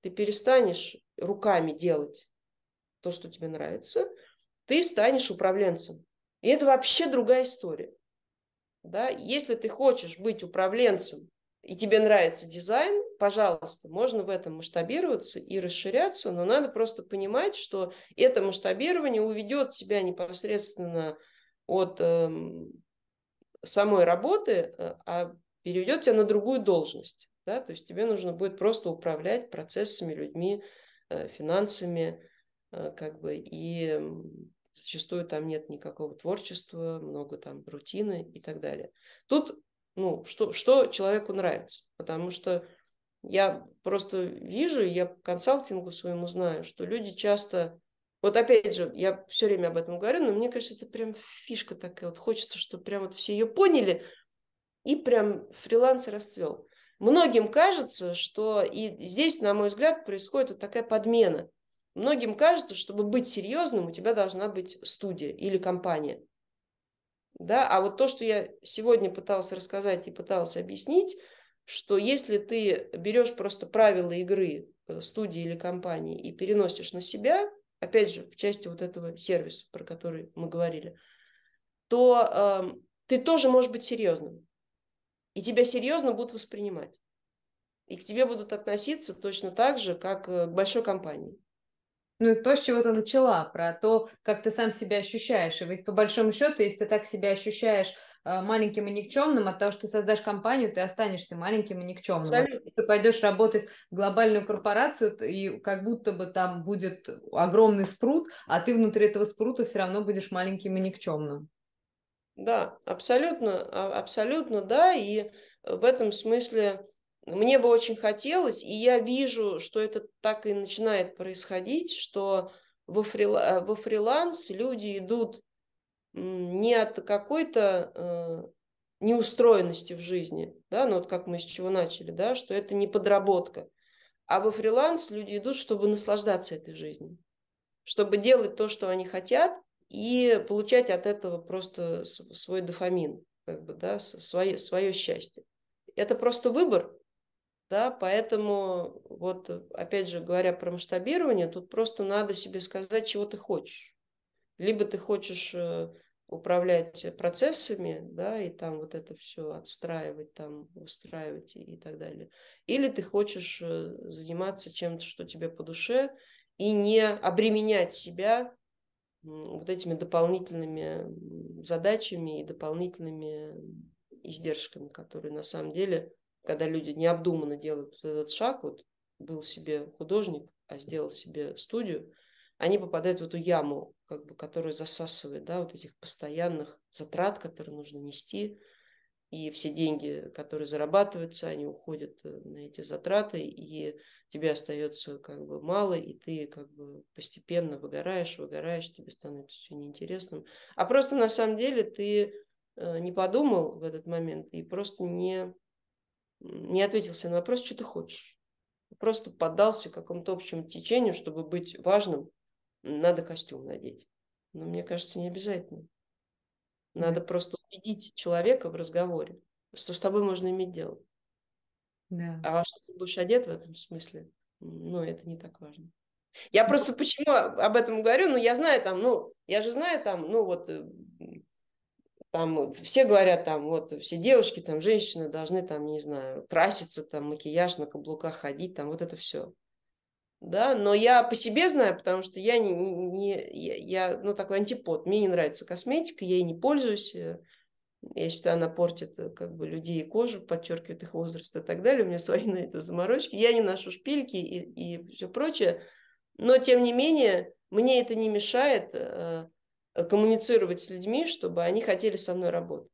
ты перестанешь руками делать то, что тебе нравится, ты станешь управленцем. И это вообще другая история. Да? Если ты хочешь быть управленцем и тебе нравится дизайн, пожалуйста, можно в этом масштабироваться и расширяться, но надо просто понимать, что это масштабирование уведет тебя непосредственно от э, самой работы, э, а переведет тебя на другую должность. Да? То есть тебе нужно будет просто управлять процессами, людьми, э, финансами, э, как бы, и зачастую там нет никакого творчества, много там рутины и так далее. Тут, ну, что, что человеку нравится, потому что я просто вижу, я консалтингу своему знаю, что люди часто, вот опять же, я все время об этом говорю, но мне кажется, это прям фишка такая, вот хочется, чтобы прям вот все ее поняли, и прям фриланс расцвел. Многим кажется, что и здесь, на мой взгляд, происходит вот такая подмена. Многим кажется, чтобы быть серьезным, у тебя должна быть студия или компания. Да? А вот то, что я сегодня пыталась рассказать и пыталась объяснить, что если ты берешь просто правила игры э, студии или компании и переносишь на себя, опять же, в части вот этого сервиса, про который мы говорили, то э, ты тоже можешь быть серьезным и тебя серьезно будут воспринимать. И к тебе будут относиться точно так же, как э, к большой компании. Ну, и то, с чего ты начала, про то, как ты сам себя ощущаешь. И ведь по большому счету, если ты так себя ощущаешь маленьким и никчемным, от того, что ты создашь компанию, ты останешься маленьким и никчемным. Абсолютно. Ты пойдешь работать в глобальную корпорацию, и как будто бы там будет огромный спрут, а ты внутри этого спрута все равно будешь маленьким и никчемным. Да, абсолютно, а, абсолютно, да, и в этом смысле мне бы очень хотелось, и я вижу, что это так и начинает происходить, что во, фрила, э, во фриланс люди идут не от какой-то э, неустроенности в жизни, да, ну вот как мы с чего начали, да, что это не подработка, а во фриланс люди идут, чтобы наслаждаться этой жизнью, чтобы делать то, что они хотят, и получать от этого просто свой дофамин, как бы, да, свое, свое счастье. Это просто выбор, да, поэтому вот опять же говоря про масштабирование, тут просто надо себе сказать, чего ты хочешь. Либо ты хочешь э, управлять процессами, да, и там вот это все отстраивать, там устраивать и, и так далее. Или ты хочешь э, заниматься чем-то, что тебе по душе, и не обременять себя вот этими дополнительными задачами и дополнительными издержками, которые на самом деле, когда люди необдуманно делают вот этот шаг, вот был себе художник, а сделал себе студию, они попадают в эту яму, как бы, которая засасывает, да, вот этих постоянных затрат, которые нужно нести, и все деньги, которые зарабатываются, они уходят э, на эти затраты, и тебе остается как бы мало, и ты как бы постепенно выгораешь, выгораешь, тебе становится все неинтересным. А просто на самом деле ты э, не подумал в этот момент и просто не, не ответил себе на вопрос, что ты хочешь. Просто поддался какому-то общему течению, чтобы быть важным, надо костюм надеть. Но мне кажется, не обязательно. Надо да. просто убедить человека в разговоре, что с тобой можно иметь дело. Да. А что ты будешь одет в этом смысле, ну, это не так важно. Я просто почему об этом говорю, ну, я знаю там, ну, я же знаю там, ну, вот, э, там все говорят там, вот, все девушки, там, женщины должны там, не знаю, краситься, там, макияж на каблуках ходить, там, вот это все да, но я по себе знаю, потому что я не, не я, я, ну, такой антипод, мне не нравится косметика, я ей не пользуюсь, э, я считаю, она портит э, как бы людей и кожу, подчеркивает их возраст и так далее, у меня свои на это заморочки, я не ношу шпильки и, и все прочее, но тем не менее, мне это не мешает э, коммуницировать с людьми, чтобы они хотели со мной работать.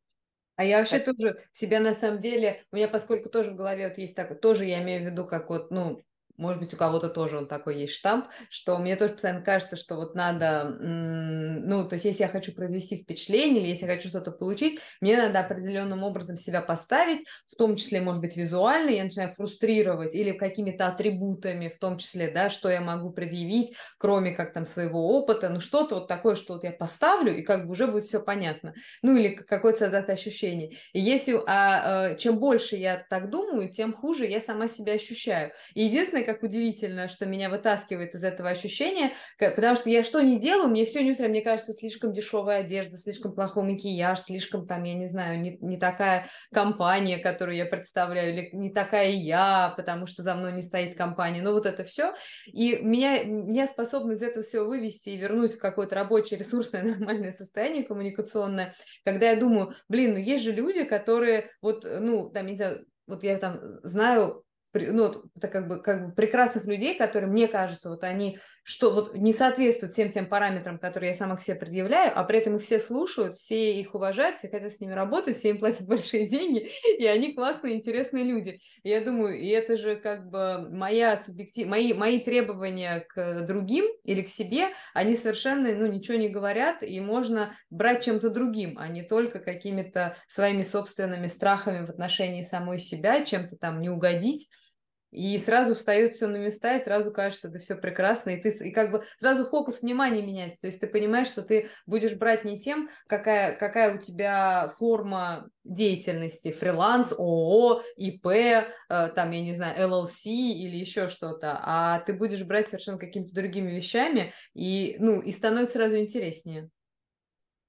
А я вообще так. тоже себя на самом деле, у меня поскольку тоже в голове вот есть так, тоже я имею в виду, как вот, ну, может быть, у кого-то тоже он такой есть штамп, что мне тоже постоянно кажется, что вот надо, ну, то есть если я хочу произвести впечатление или если я хочу что-то получить, мне надо определенным образом себя поставить, в том числе, может быть, визуально, я начинаю фрустрировать или какими-то атрибутами, в том числе, да, что я могу предъявить, кроме как там своего опыта, ну, что-то вот такое, что вот я поставлю, и как бы уже будет все понятно. Ну, или какое-то создать ощущение. И если, а, а, чем больше я так думаю, тем хуже я сама себя ощущаю. И единственное, как удивительно, что меня вытаскивает из этого ощущения, потому что я что не делаю, мне все не устраивает, мне кажется, слишком дешевая одежда, слишком плохой макияж, слишком там, я не знаю, не, не такая компания, которую я представляю, или не такая я, потому что за мной не стоит компания, ну вот это все, и меня, меня способно из этого всего вывести и вернуть в какое-то рабочее, ресурсное, нормальное состояние коммуникационное, когда я думаю, блин, ну есть же люди, которые вот, ну, там, не знаю, вот я там знаю ну, это как бы, как бы прекрасных людей, которые, мне кажется, вот они что вот не соответствуют всем тем параметрам, которые я сама себе предъявляю, а при этом их все слушают, все их уважают, все хотят с ними работать, все им платят большие деньги, и они классные, интересные люди. И я думаю, и это же как бы моя субъектив... мои, мои требования к другим или к себе, они совершенно, ну, ничего не говорят, и можно брать чем-то другим, а не только какими-то своими собственными страхами в отношении самой себя, чем-то там не угодить, и сразу встает все на места, и сразу кажется, да все прекрасно, и ты и как бы сразу фокус внимания меняется. То есть ты понимаешь, что ты будешь брать не тем, какая, какая у тебя форма деятельности, фриланс, ООО, ИП, э, там, я не знаю, ЛЛС или еще что-то, а ты будешь брать совершенно какими-то другими вещами, и, ну, и становится сразу интереснее.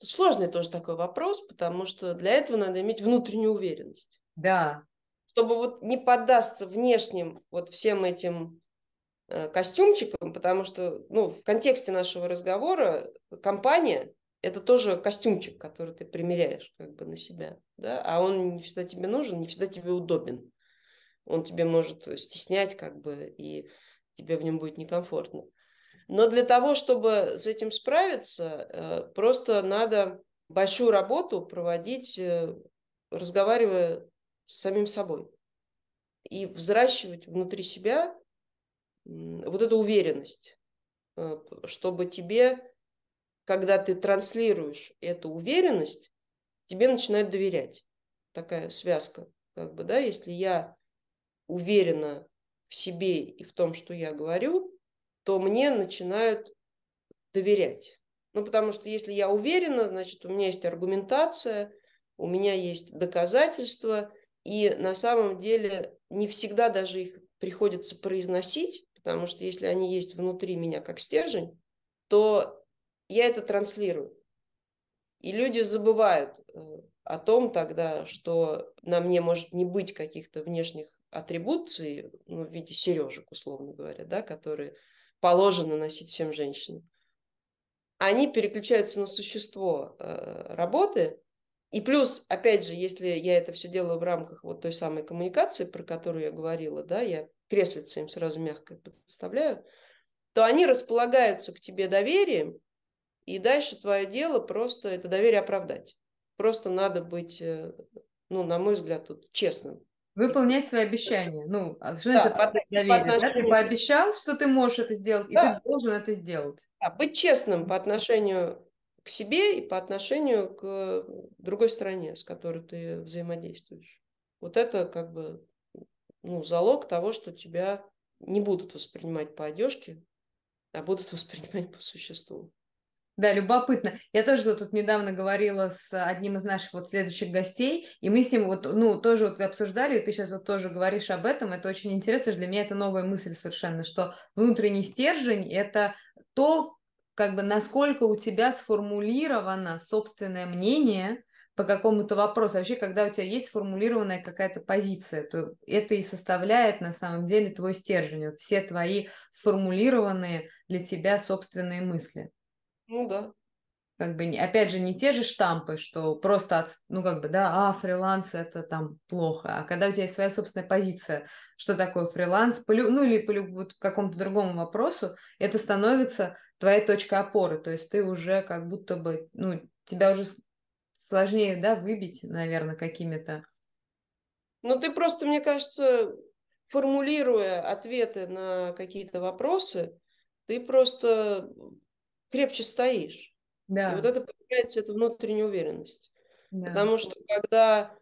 Сложный тоже такой вопрос, потому что для этого надо иметь внутреннюю уверенность. Да, чтобы вот не поддаться внешним вот всем этим э, костюмчикам, потому что ну, в контексте нашего разговора компания – это тоже костюмчик, который ты примеряешь как бы на себя, да? а он не всегда тебе нужен, не всегда тебе удобен. Он тебе может стеснять как бы, и тебе в нем будет некомфортно. Но для того, чтобы с этим справиться, э, просто надо большую работу проводить, э, разговаривая с самим собой. И взращивать внутри себя вот эту уверенность, э, чтобы тебе, когда ты транслируешь эту уверенность, тебе начинают доверять. Такая связка, как бы, да, если я уверена в себе и в том, что я говорю, то мне начинают доверять. Ну, потому что если я уверена, значит, у меня есть аргументация, у меня есть доказательства, и на самом деле не всегда даже их приходится произносить, потому что если они есть внутри меня как стержень, то я это транслирую. И люди забывают э, о том тогда, что на мне может не быть каких-то внешних атрибуций, ну, в виде сережек, условно говоря, да, которые положено носить всем женщинам. Они переключаются на существо э, работы, и плюс, опять же, если я это все делаю в рамках вот той самой коммуникации, про которую я говорила, да, я креслица им сразу мягко подставляю, то они располагаются к тебе доверием, и дальше твое дело просто это доверие оправдать. Просто надо быть э, ну, на мой взгляд, тут честным. Выполнять свои обещания. Ну, а что значит да, доверие? По да? Ты пообещал, что ты можешь это сделать, да. и ты должен это сделать. Да, быть честным по отношению себе и по отношению к другой стороне, с которой ты взаимодействуешь. Вот это как бы ну, залог того, что тебя не будут воспринимать по одежке, а будут воспринимать по существу. Да, любопытно. Я тоже тут недавно говорила с одним из наших вот следующих гостей, и мы с ним вот, ну, тоже вот обсуждали, и ты сейчас вот тоже говоришь об этом, это очень интересно, для меня это новая мысль совершенно, что внутренний стержень – это то, как бы насколько у тебя сформулировано собственное мнение по какому-то вопросу. Вообще, когда у тебя есть сформулированная какая-то позиция, то это и составляет на самом деле твой стержень, вот все твои сформулированные для тебя собственные мысли. Ну да. Как бы, опять же, не те же штампы, что просто, от, ну, как бы, да, а, фриланс это там плохо. А когда у тебя есть своя собственная позиция, что такое фриланс, по, ну, или по вот, какому-то другому вопросу, это становится твоей точкой опоры. То есть ты уже как будто бы, ну, тебя уже сложнее, да, выбить, наверное, какими-то. Ну, ты просто, мне кажется, формулируя ответы на какие-то вопросы, ты просто крепче стоишь. Да. И вот это появляется эта внутренняя уверенность. Да. Потому что когда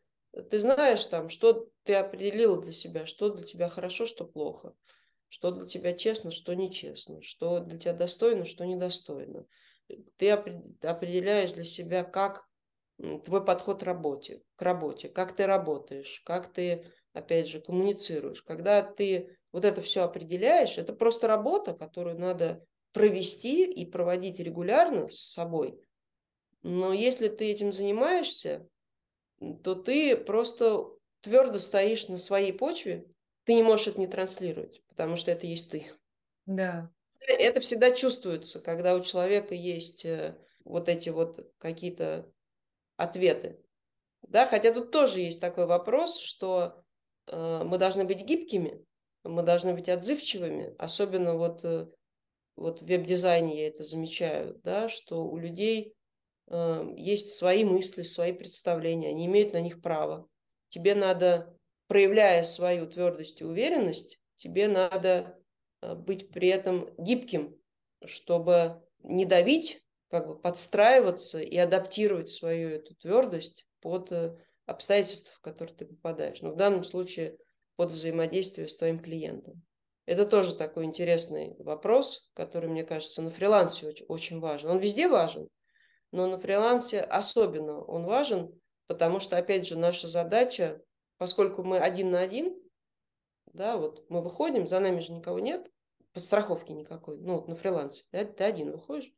ты знаешь там, что ты определила для себя, что для тебя хорошо, что плохо, что для тебя честно, что нечестно, что для тебя достойно, что недостойно. Ты определяешь для себя, как твой подход к работе, к работе, как ты работаешь, как ты, опять же, коммуницируешь. Когда ты вот это все определяешь, это просто работа, которую надо провести и проводить регулярно с собой. Но если ты этим занимаешься, то ты просто твердо стоишь на своей почве, ты не можешь это не транслировать, потому что это есть ты. Да. Это всегда чувствуется, когда у человека есть э, вот эти вот какие-то ответы. Да, хотя тут тоже есть такой вопрос, что э, мы должны быть гибкими, мы должны быть отзывчивыми, особенно вот э, вот в веб-дизайне я это замечаю, да, что у людей э, есть свои мысли, свои представления, они имеют на них право. Тебе надо, проявляя свою твердость и уверенность, тебе надо э, быть при этом гибким, чтобы не давить, как бы подстраиваться и адаптировать свою эту твердость под э, обстоятельства, в которые ты попадаешь. Но в данном случае под взаимодействие с твоим клиентом. Это тоже такой интересный вопрос, который, мне кажется, на фрилансе очень, очень важен. Он везде важен, но на фрилансе особенно он важен, потому что, опять же, наша задача, поскольку мы один на один, да, вот мы выходим, за нами же никого нет, подстраховки никакой, ну, вот на фрилансе, да, ты один выходишь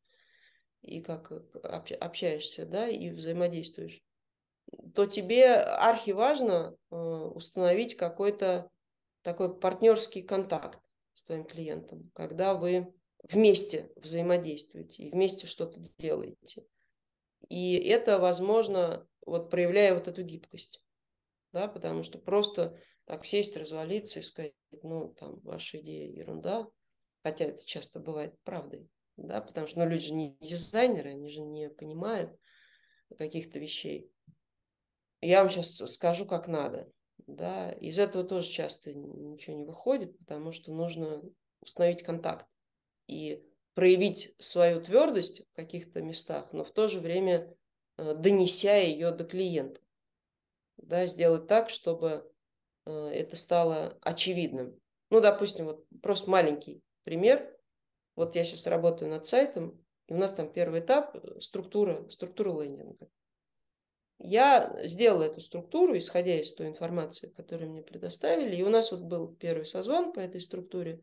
и как общаешься, да, и взаимодействуешь, то тебе архи важно э, установить какой-то такой партнерский контакт с твоим клиентом, когда вы вместе взаимодействуете и вместе что-то делаете. И это возможно, вот проявляя вот эту гибкость, да, потому что просто так сесть, развалиться и сказать, ну, там, ваша идея ерунда, хотя это часто бывает правдой, да, потому что, ну, люди же не дизайнеры, они же не понимают каких-то вещей. Я вам сейчас скажу, как надо. Да? Из этого тоже часто ничего не выходит, потому что нужно установить контакт и проявить свою твердость в каких-то местах, но в то же время э, донеся ее до клиента. Да, сделать так, чтобы э, это стало очевидным. Ну, допустим, вот просто маленький пример. Вот я сейчас работаю над сайтом, и у нас там первый этап э, структура, структура лендинга. Я сделала эту структуру, исходя из той информации, которую мне предоставили. И у нас вот был первый созвон по этой структуре.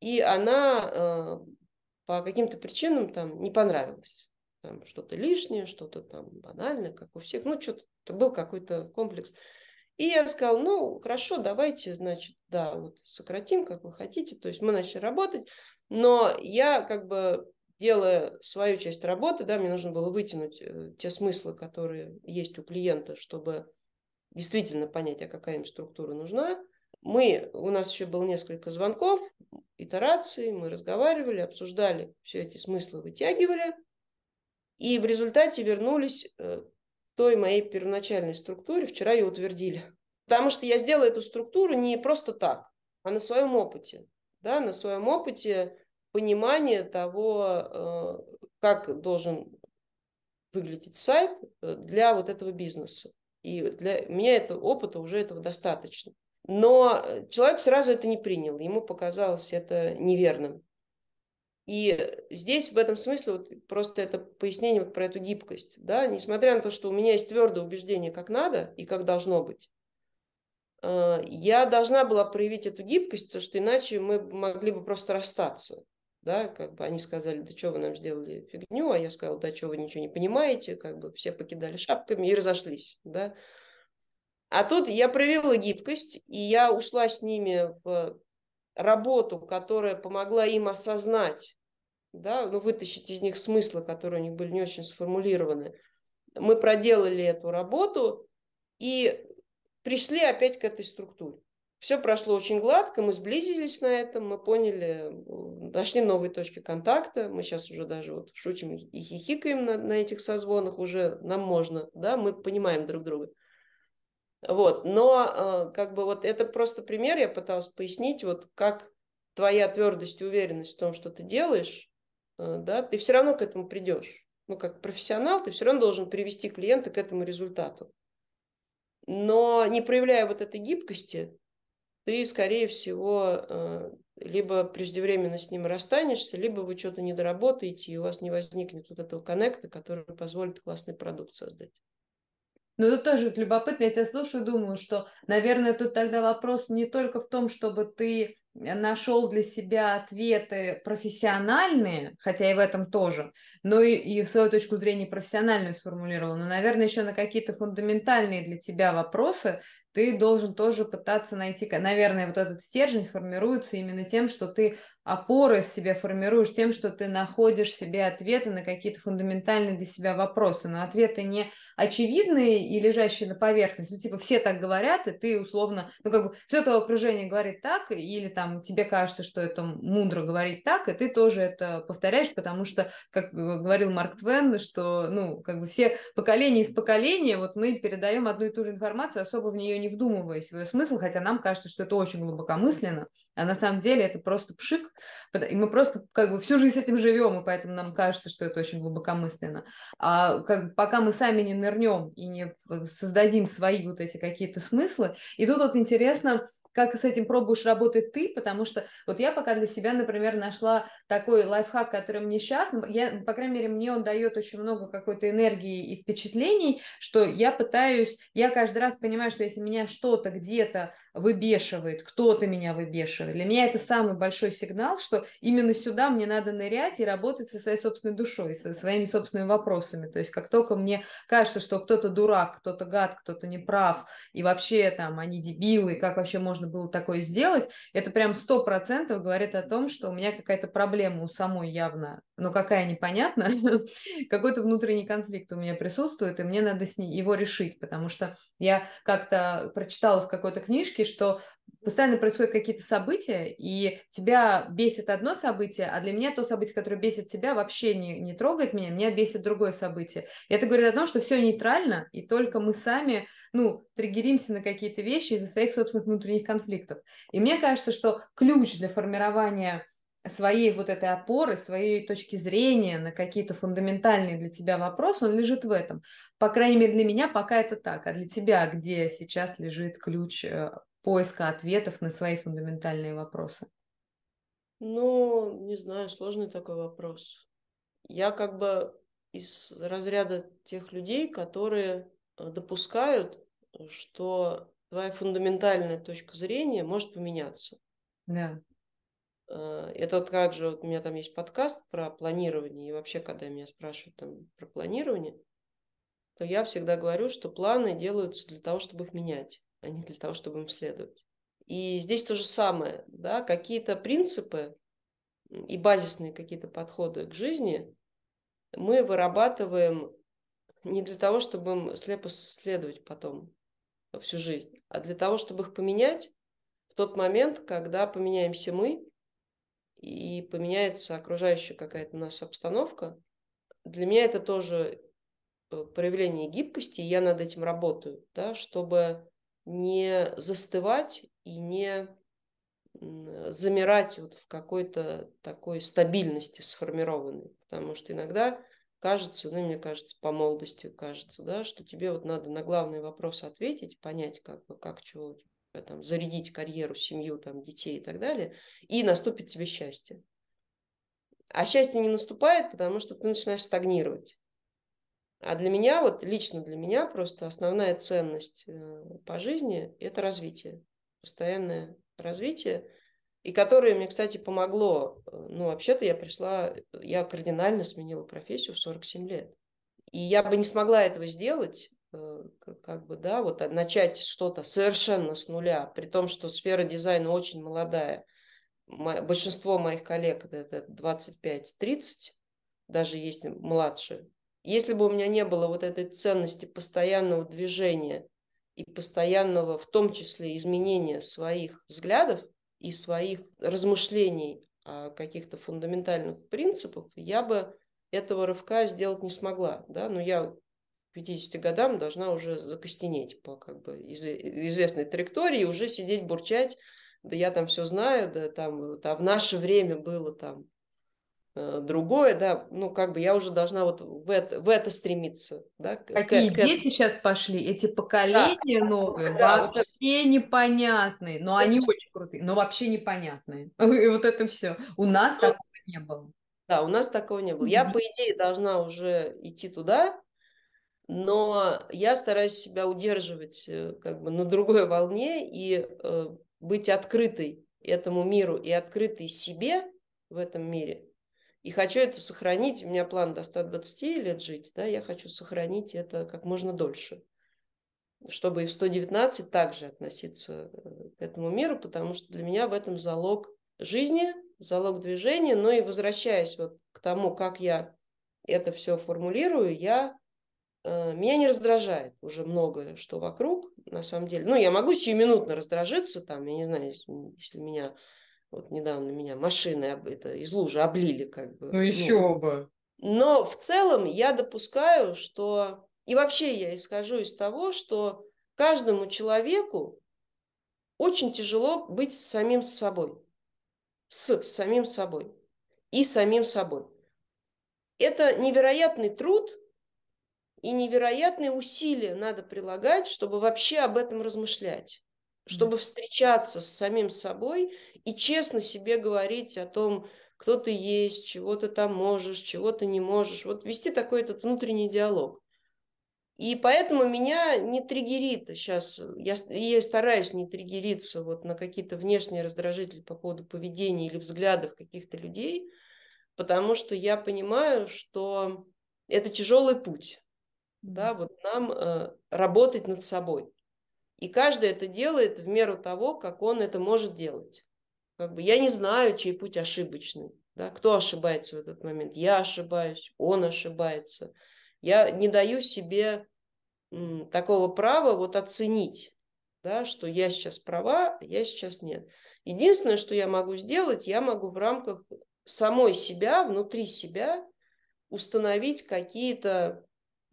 И она э, по каким-то причинам там не понравилась. Там что-то лишнее, что-то там банальное, как у всех. Ну, что-то был какой-то комплекс. И я сказала, ну, хорошо, давайте, значит, да, вот сократим, как вы хотите. То есть мы начали работать. Но я как бы делая свою часть работы, да, мне нужно было вытянуть э, те смыслы, которые есть у клиента, чтобы действительно понять, а какая им структура нужна. Мы, у нас еще было несколько звонков, итераций, мы разговаривали, обсуждали все эти смыслы, вытягивали, и в результате вернулись э, той моей первоначальной структуре вчера ее утвердили. Потому что я сделала эту структуру не просто так, а на своем опыте. Да, на своем опыте понимания того, э, как должен выглядеть сайт э, для вот этого бизнеса. И для меня этого опыта уже этого достаточно. Но человек сразу это не принял, ему показалось это неверным. И здесь в этом смысле вот просто это пояснение вот про эту гибкость. Да? Несмотря на то, что у меня есть твердое убеждение, как надо и как должно быть, э, я должна была проявить эту гибкость, потому что иначе мы могли бы просто расстаться. Да, как бы они сказали, да что вы нам сделали фигню, а я сказала, да что вы ничего не понимаете, как бы все покидали шапками и разошлись. Да. А тут я проявила гибкость, и я ушла с ними в работу, которая помогла им осознать, да, ну, вытащить из них смыслы, которые у них были не очень сформулированы. Мы проделали эту работу и пришли опять к этой структуре. Все прошло очень гладко, мы сблизились на этом, мы поняли, нашли новые точки контакта, мы сейчас уже даже вот шутим и хихикаем на, на этих созвонах, уже нам можно, да, мы понимаем друг друга. Вот, но э, как бы вот это просто пример, я пыталась пояснить, вот как твоя твердость и уверенность в том, что ты делаешь, э, да, ты все равно к этому придешь. Ну, как профессионал, ты все равно должен привести клиента к этому результату. Но не проявляя вот этой гибкости, ты, скорее всего, э, либо преждевременно с ним расстанешься, либо вы что-то не доработаете, и у вас не возникнет вот этого коннекта, который позволит классный продукт создать. Ну, это тоже любопытно. Я тебя слушаю, думаю, что, наверное, тут тогда вопрос не только в том, чтобы ты нашел для себя ответы профессиональные, хотя и в этом тоже, но и, и свою точку зрения профессиональную сформулировал, но, наверное, еще на какие-то фундаментальные для тебя вопросы ты должен тоже пытаться найти, наверное, вот этот стержень формируется именно тем, что ты опоры себе формируешь тем, что ты находишь себе ответы на какие-то фундаментальные для себя вопросы, но ответы не очевидные и лежащие на поверхности, ну, типа, все так говорят, и ты условно, ну, как бы, все твое окружение говорит так, или там тебе кажется, что это мудро говорить так, и ты тоже это повторяешь, потому что, как говорил Марк Твен, что, ну, как бы все поколения из поколения, вот мы передаем одну и ту же информацию, особо в нее не вдумываясь в ее смысл, хотя нам кажется, что это очень глубокомысленно, а на самом деле это просто пшик, и мы просто как бы всю жизнь с этим живем, и поэтому нам кажется, что это очень глубокомысленно. А как пока мы сами не нырнем и не создадим свои вот эти какие-то смыслы, и тут вот интересно, как с этим пробуешь работать ты, потому что вот я пока для себя, например, нашла такой лайфхак, который мне сейчас, ну, я, по крайней мере, мне он дает очень много какой-то энергии и впечатлений, что я пытаюсь, я каждый раз понимаю, что если меня что-то где-то выбешивает, кто-то меня выбешивает. Для меня это самый большой сигнал, что именно сюда мне надо нырять и работать со своей собственной душой, со своими собственными вопросами. То есть как только мне кажется, что кто-то дурак, кто-то гад, кто-то неправ, и вообще там они дебилы, как вообще можно было такое сделать, это прям сто процентов говорит о том, что у меня какая-то проблема у самой явно, но какая непонятно, какой-то внутренний конфликт у меня присутствует, и мне надо с ней его решить, потому что я как-то прочитала в какой-то книжке, что постоянно происходят какие-то события, и тебя бесит одно событие, а для меня то событие, которое бесит тебя, вообще не, не трогает меня, меня бесит другое событие. И это говорит о том, что все нейтрально, и только мы сами, ну, триггеримся на какие-то вещи из-за своих собственных внутренних конфликтов. И мне кажется, что ключ для формирования своей вот этой опоры, своей точки зрения на какие-то фундаментальные для тебя вопросы, он лежит в этом. По крайней мере, для меня пока это так. А для тебя где сейчас лежит ключ э, поиска ответов на свои фундаментальные вопросы? Ну, не знаю, сложный такой вопрос. Я как бы из разряда тех людей, которые э, допускают, что твоя фундаментальная точка зрения может поменяться. Да. Э, это вот как же, вот у меня там есть подкаст про планирование, и вообще, когда меня спрашивают там про планирование, то я всегда говорю, что планы делаются для того, чтобы их менять, а не для того, чтобы им следовать. И здесь то же самое, да, какие-то принципы и базисные какие-то подходы к жизни мы вырабатываем не для того, чтобы им слепо следовать потом всю жизнь, а для того, чтобы их поменять в тот момент, когда поменяемся мы, и поменяется окружающая какая-то у нас обстановка. Для меня это тоже э, проявление гибкости, и я над этим работаю, да, чтобы не застывать и не замирать вот в какой-то такой стабильности сформированной. Потому что иногда кажется, ну, мне кажется, по молодости кажется, да, что тебе вот надо на главный вопрос ответить, понять, как бы, как чего там, зарядить карьеру, семью, там, детей и так далее, и наступит тебе счастье. А счастье не наступает, потому что ты начинаешь стагнировать. А для меня, вот лично для меня, просто основная ценность э, по жизни – это развитие, постоянное развитие, и которое мне, кстати, помогло. Э, ну, вообще-то я пришла, я кардинально сменила профессию в 47 лет. И я бы не смогла этого сделать, э, как бы, да, вот начать что-то совершенно с нуля, при том, что сфера дизайна очень молодая. Большинство моих коллег это 25-30, даже есть младшие. Если бы у меня не было вот этой ценности постоянного движения и постоянного, в том числе, изменения своих взглядов и своих размышлений о каких-то фундаментальных принципах, я бы этого рывка сделать не смогла. Да? Но я к 50 годам должна уже закостенеть по как бы известной траектории, уже сидеть, бурчать, да я там все знаю, да там, а в наше время было там другое, да, ну, как бы я уже должна вот в это, в это стремиться. Да, Какие к, дети к... сейчас пошли, эти поколения да. новые, да, вообще вот это... непонятные, но они очень крутые, но вообще непонятные. И вот это все. У нас ну, такого не было. Да, у нас такого не было. Я, по идее, должна уже идти туда, но я стараюсь себя удерживать э, как бы на другой волне и э, быть открытой этому миру и открытой себе в этом мире – и хочу это сохранить. У меня план до 120 лет жить, да, я хочу сохранить это как можно дольше. Чтобы и в 119 также относиться э, к этому миру, потому что для меня в этом залог жизни, залог движения. Но и возвращаясь вот к тому, как я это все формулирую, я э, меня не раздражает уже многое, что вокруг, на самом деле. Ну, я могу сиюминутно раздражиться, там, я не знаю, если меня вот недавно меня машины это, из лужи облили как бы. Ну еще ну, бы. Но в целом я допускаю, что... И вообще я исхожу из того, что каждому человеку очень тяжело быть самим собой. С самим собой. И самим собой. Это невероятный труд и невероятные усилия надо прилагать, чтобы вообще об этом размышлять чтобы встречаться с самим собой и честно себе говорить о том, кто ты есть, чего ты там можешь, чего ты не можешь. Вот вести такой этот внутренний диалог. И поэтому меня не триггерит сейчас, я, я стараюсь не триггериться вот на какие-то внешние раздражители по поводу поведения или взглядов каких-то людей, потому что я понимаю, что это тяжелый путь, да, вот нам э, работать над собой. И каждый это делает в меру того, как он это может делать. Как бы я не знаю, чей путь ошибочный. Да? Кто ошибается в этот момент? Я ошибаюсь, он ошибается. Я не даю себе м, такого права вот оценить, да, что я сейчас права, а я сейчас нет. Единственное, что я могу сделать, я могу в рамках самой себя, внутри себя установить какие-то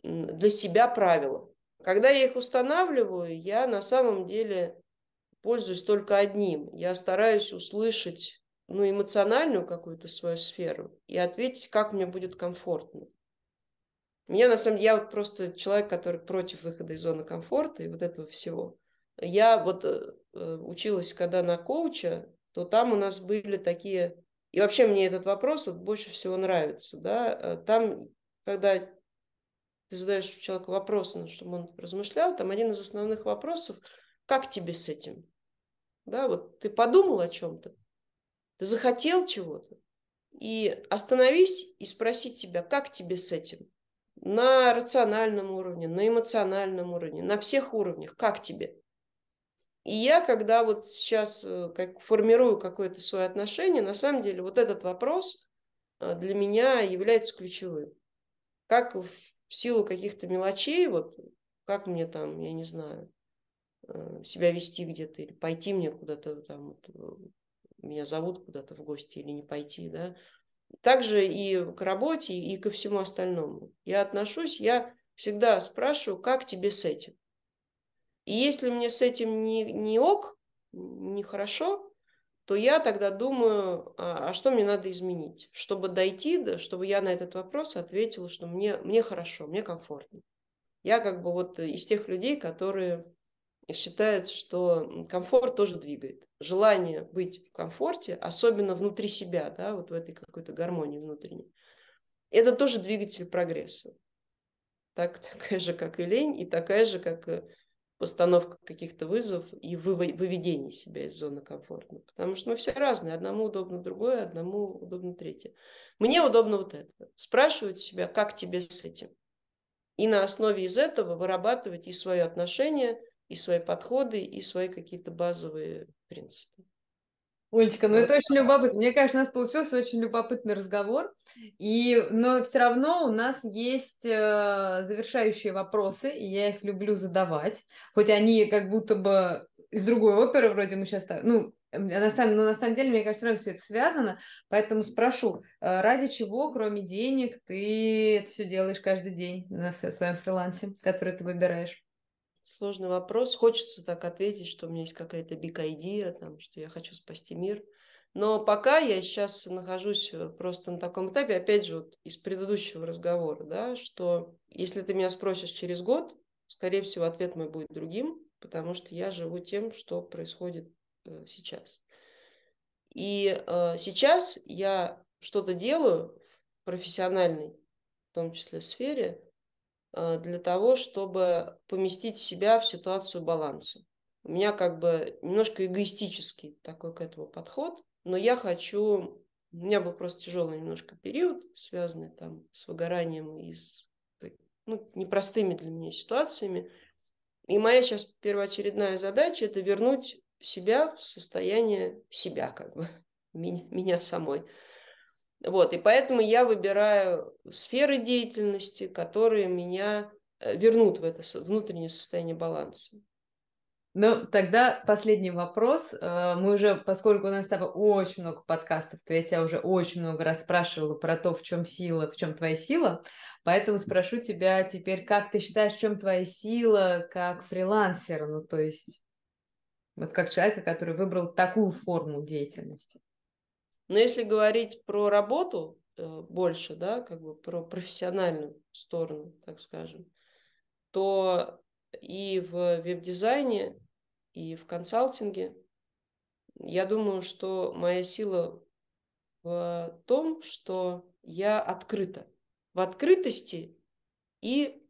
для себя правила. Когда я их устанавливаю, я на самом деле пользуюсь только одним. Я стараюсь услышать ну, эмоциональную какую-то свою сферу и ответить, как мне будет комфортно. Меня, на самом деле, я вот просто человек, который против выхода из зоны комфорта и вот этого всего. Я вот э, э, училась, когда на коуча, то там у нас были такие... И вообще мне этот вопрос вот больше всего нравится. Да? Э, там, когда ты задаешь человеку вопросы, чтобы он размышлял, там один из основных вопросов, как тебе с этим? Да, вот ты подумал о чем-то, ты захотел чего-то, и остановись и спроси себя, как тебе с этим? На рациональном уровне, на эмоциональном уровне, на всех уровнях, как тебе? И я, когда вот сейчас э, как, формирую какое-то свое отношение, на самом деле вот этот вопрос э, для меня является ключевым. Как в в силу каких-то мелочей, вот как мне там, я не знаю, э, себя вести где-то или пойти мне куда-то там, вот, э, меня зовут куда-то в гости или не пойти, да. Также и к работе, и ко всему остальному. Я отношусь, я всегда спрашиваю, как тебе с этим. И если мне с этим не, не ок, не хорошо, то я тогда думаю, а, а что мне надо изменить, чтобы дойти, до, чтобы я на этот вопрос ответила, что мне, мне хорошо, мне комфортно. Я как бы вот из тех людей, которые считают, что комфорт тоже двигает. Желание быть в комфорте, особенно внутри себя, да, вот в этой какой-то гармонии внутренней, это тоже двигатель прогресса. Так, такая же, как и лень, и такая же, как и постановка каких-то вызовов и выведение себя из зоны комфорта. Потому что мы все разные. Одному удобно другое, одному удобно третье. Мне удобно вот это. Спрашивать себя, как тебе с этим. И на основе из этого вырабатывать и свое отношение, и свои подходы, и свои какие-то базовые принципы. Олечка, ну это очень любопытно. Мне кажется, у нас получился очень любопытный разговор. И, но все равно у нас есть э, завершающие вопросы, и я их люблю задавать. Хоть они как будто бы из другой оперы, вроде мы сейчас... Ну, на самом, но на самом деле, мне кажется, все это связано. Поэтому спрошу, э, ради чего, кроме денег, ты это все делаешь каждый день на своем фрилансе, который ты выбираешь? Сложный вопрос. Хочется так ответить, что у меня есть какая-то big idea, там, что я хочу спасти мир. Но пока я сейчас нахожусь э, просто на таком этапе, опять же, вот из предыдущего разговора, да, что если ты меня спросишь через год, скорее всего, ответ мой будет другим, потому что я живу тем, что происходит э, сейчас. И э, сейчас я что-то делаю в профессиональной, в том числе сфере, для того, чтобы поместить себя в ситуацию баланса. У меня как бы немножко эгоистический такой к этому подход, но я хочу... У меня был просто тяжелый немножко период, связанный там с выгоранием и с ну, непростыми для меня ситуациями. И моя сейчас первоочередная задача – это вернуть себя в состояние себя, как бы, меня, меня самой. Вот, и поэтому я выбираю сферы деятельности, которые меня э, вернут в это внутреннее состояние баланса. Ну, тогда последний вопрос. Э, мы уже, поскольку у нас с тобой очень много подкастов, то я тебя уже очень много раз спрашивала про то, в чем сила, в чем твоя сила. Поэтому спрошу тебя теперь, как ты считаешь, в чем твоя сила как фрилансера? Ну, то есть, вот как человека, который выбрал такую форму деятельности. Но если говорить про работу э, больше, да, как бы про профессиональную сторону, так скажем, то и в веб-дизайне, и в консалтинге я думаю, что моя сила в том, что я открыта. В открытости и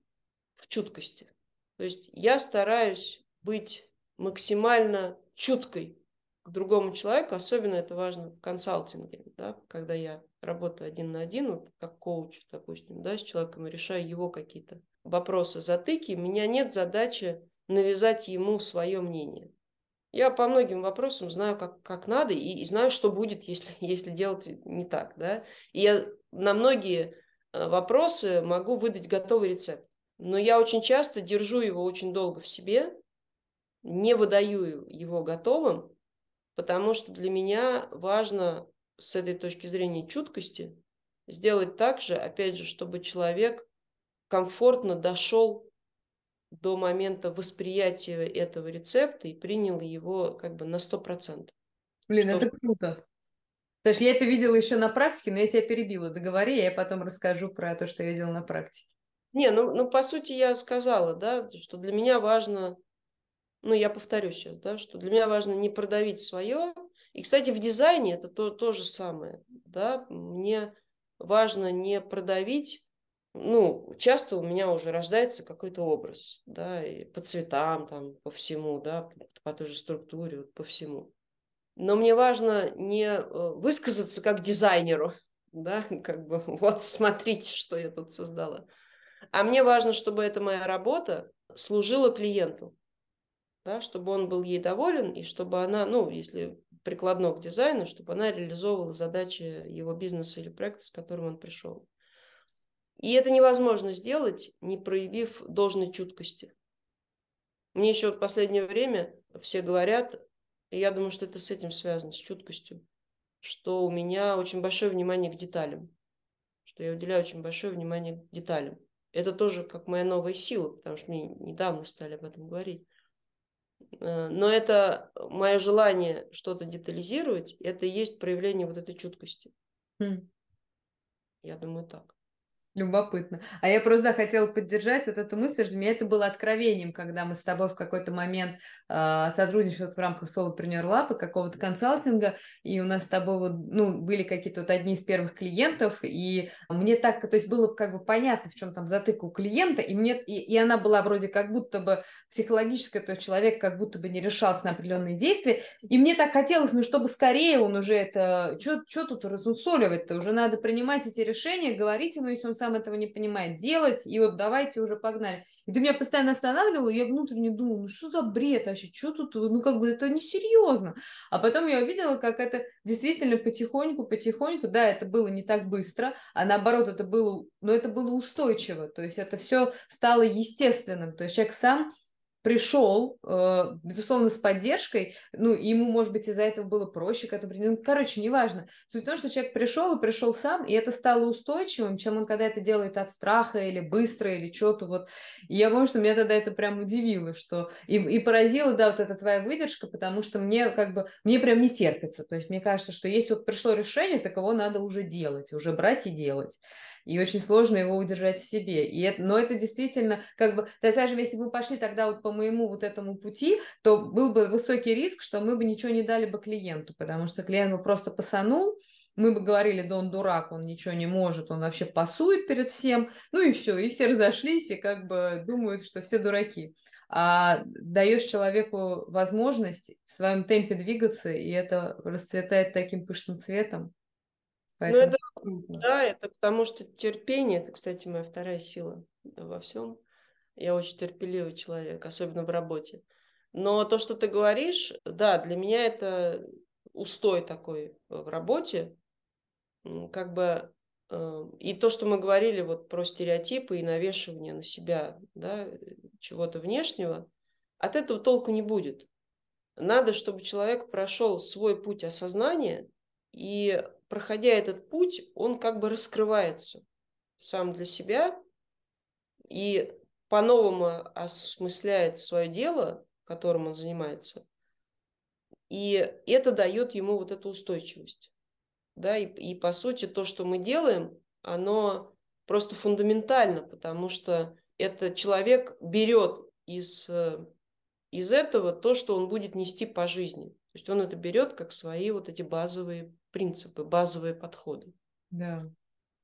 в чуткости. То есть я стараюсь быть максимально чуткой к другому человеку, особенно это важно в консалтинге, да, когда я работаю один на один, вот как коуч, допустим, да, с человеком и решаю его какие-то вопросы, затыки, у меня нет задачи навязать ему свое мнение. Я по многим вопросам знаю, как, как надо, и, и знаю, что будет, если, если делать не так. Да? И я на многие э, вопросы могу выдать готовый рецепт. Но я очень часто держу его очень долго в себе, не выдаю его готовым, потому что для меня важно с этой точки зрения чуткости сделать так же, опять же, чтобы человек комфортно дошел до момента восприятия этого рецепта и принял его как бы на 100%. Блин, что... это круто. Потому что я это видела еще на практике, но я тебя перебила. Договори, я потом расскажу про то, что я видела на практике. Не, ну, ну по сути я сказала, да, что для меня важно ну, я повторю сейчас, да, что для меня важно не продавить свое. И, кстати, в дизайне это то, то же самое, да, мне важно не продавить, ну, часто у меня уже рождается какой-то образ, да, и по цветам, там, по всему, да, по той же структуре, по всему. Но мне важно не э, высказаться как дизайнеру, да, как бы, вот, смотрите, что я тут создала. А мне важно, чтобы эта моя работа служила клиенту, да, чтобы он был ей доволен, и чтобы она, ну, если прикладно к дизайну, чтобы она реализовывала задачи его бизнеса или проекта, с которым он пришел. И это невозможно сделать, не проявив должной чуткости. Мне еще в последнее время все говорят, и я думаю, что это с этим связано, с чуткостью, что у меня очень большое внимание к деталям, что я уделяю очень большое внимание к деталям. Это тоже как моя новая сила, потому что мне недавно стали об этом говорить. Э, но это мое желание что-то детализировать, это и есть проявление вот этой чуткости. Хм. Я думаю так. Любопытно. А я просто хотела поддержать вот эту мысль, что для меня это было откровением, когда мы с тобой в какой-то момент э, сотрудничали в рамках соло-премьер лапы какого-то консалтинга, и у нас с тобой вот, ну, были какие-то вот одни из первых клиентов, и мне так, то есть было как бы понятно, в чем там затык у клиента, и мне, и, и она была вроде как будто бы психологическая, то есть человек как будто бы не решался на определенные действия, и мне так хотелось, ну, чтобы скорее он уже это, что тут разусоливать-то, уже надо принимать эти решения, говорить ему, если он сам этого не понимает, делать, и вот давайте уже погнали. И ты меня постоянно останавливала, и я внутренне думала, ну что за бред вообще, что тут, ну как бы это несерьезно. А потом я увидела, как это действительно потихоньку, потихоньку, да, это было не так быстро, а наоборот, это было, но это было устойчиво, то есть это все стало естественным, то есть человек сам пришел, э, безусловно, с поддержкой, ну, ему, может быть, из-за этого было проще к этому ну, короче, неважно. Суть в том, что человек пришел и пришел сам, и это стало устойчивым, чем он когда это делает от страха или быстро, или что-то вот. И я помню, что меня тогда это прям удивило, что... И, и поразило, да, вот эта твоя выдержка, потому что мне как бы, мне прям не терпится. То есть мне кажется, что если вот пришло решение, так его надо уже делать, уже брать и делать и очень сложно его удержать в себе. И это, но это действительно, как бы, то есть, даже если бы мы пошли тогда вот по моему вот этому пути, то был бы высокий риск, что мы бы ничего не дали бы клиенту, потому что клиент бы просто посанул, мы бы говорили, да он дурак, он ничего не может, он вообще пасует перед всем, ну и все, и все разошлись, и как бы думают, что все дураки. А даешь человеку возможность в своем темпе двигаться, и это расцветает таким пышным цветом. Поэтому... Ну, это, да, это потому что терпение, это, кстати, моя вторая сила во всем. Я очень терпеливый человек, особенно в работе. Но то, что ты говоришь, да, для меня это устой такой в работе, как бы э, и то, что мы говорили вот про стереотипы и навешивание на себя да, чего-то внешнего, от этого толку не будет. Надо, чтобы человек прошел свой путь осознания и проходя этот путь, он как бы раскрывается сам для себя и по-новому осмысляет свое дело, которым он занимается. И это дает ему вот эту устойчивость. Да, и, и по сути то, что мы делаем, оно просто фундаментально, потому что это человек берет из, из этого то, что он будет нести по жизни. То есть он это берет как свои вот эти базовые принципы, базовые подходы. Да,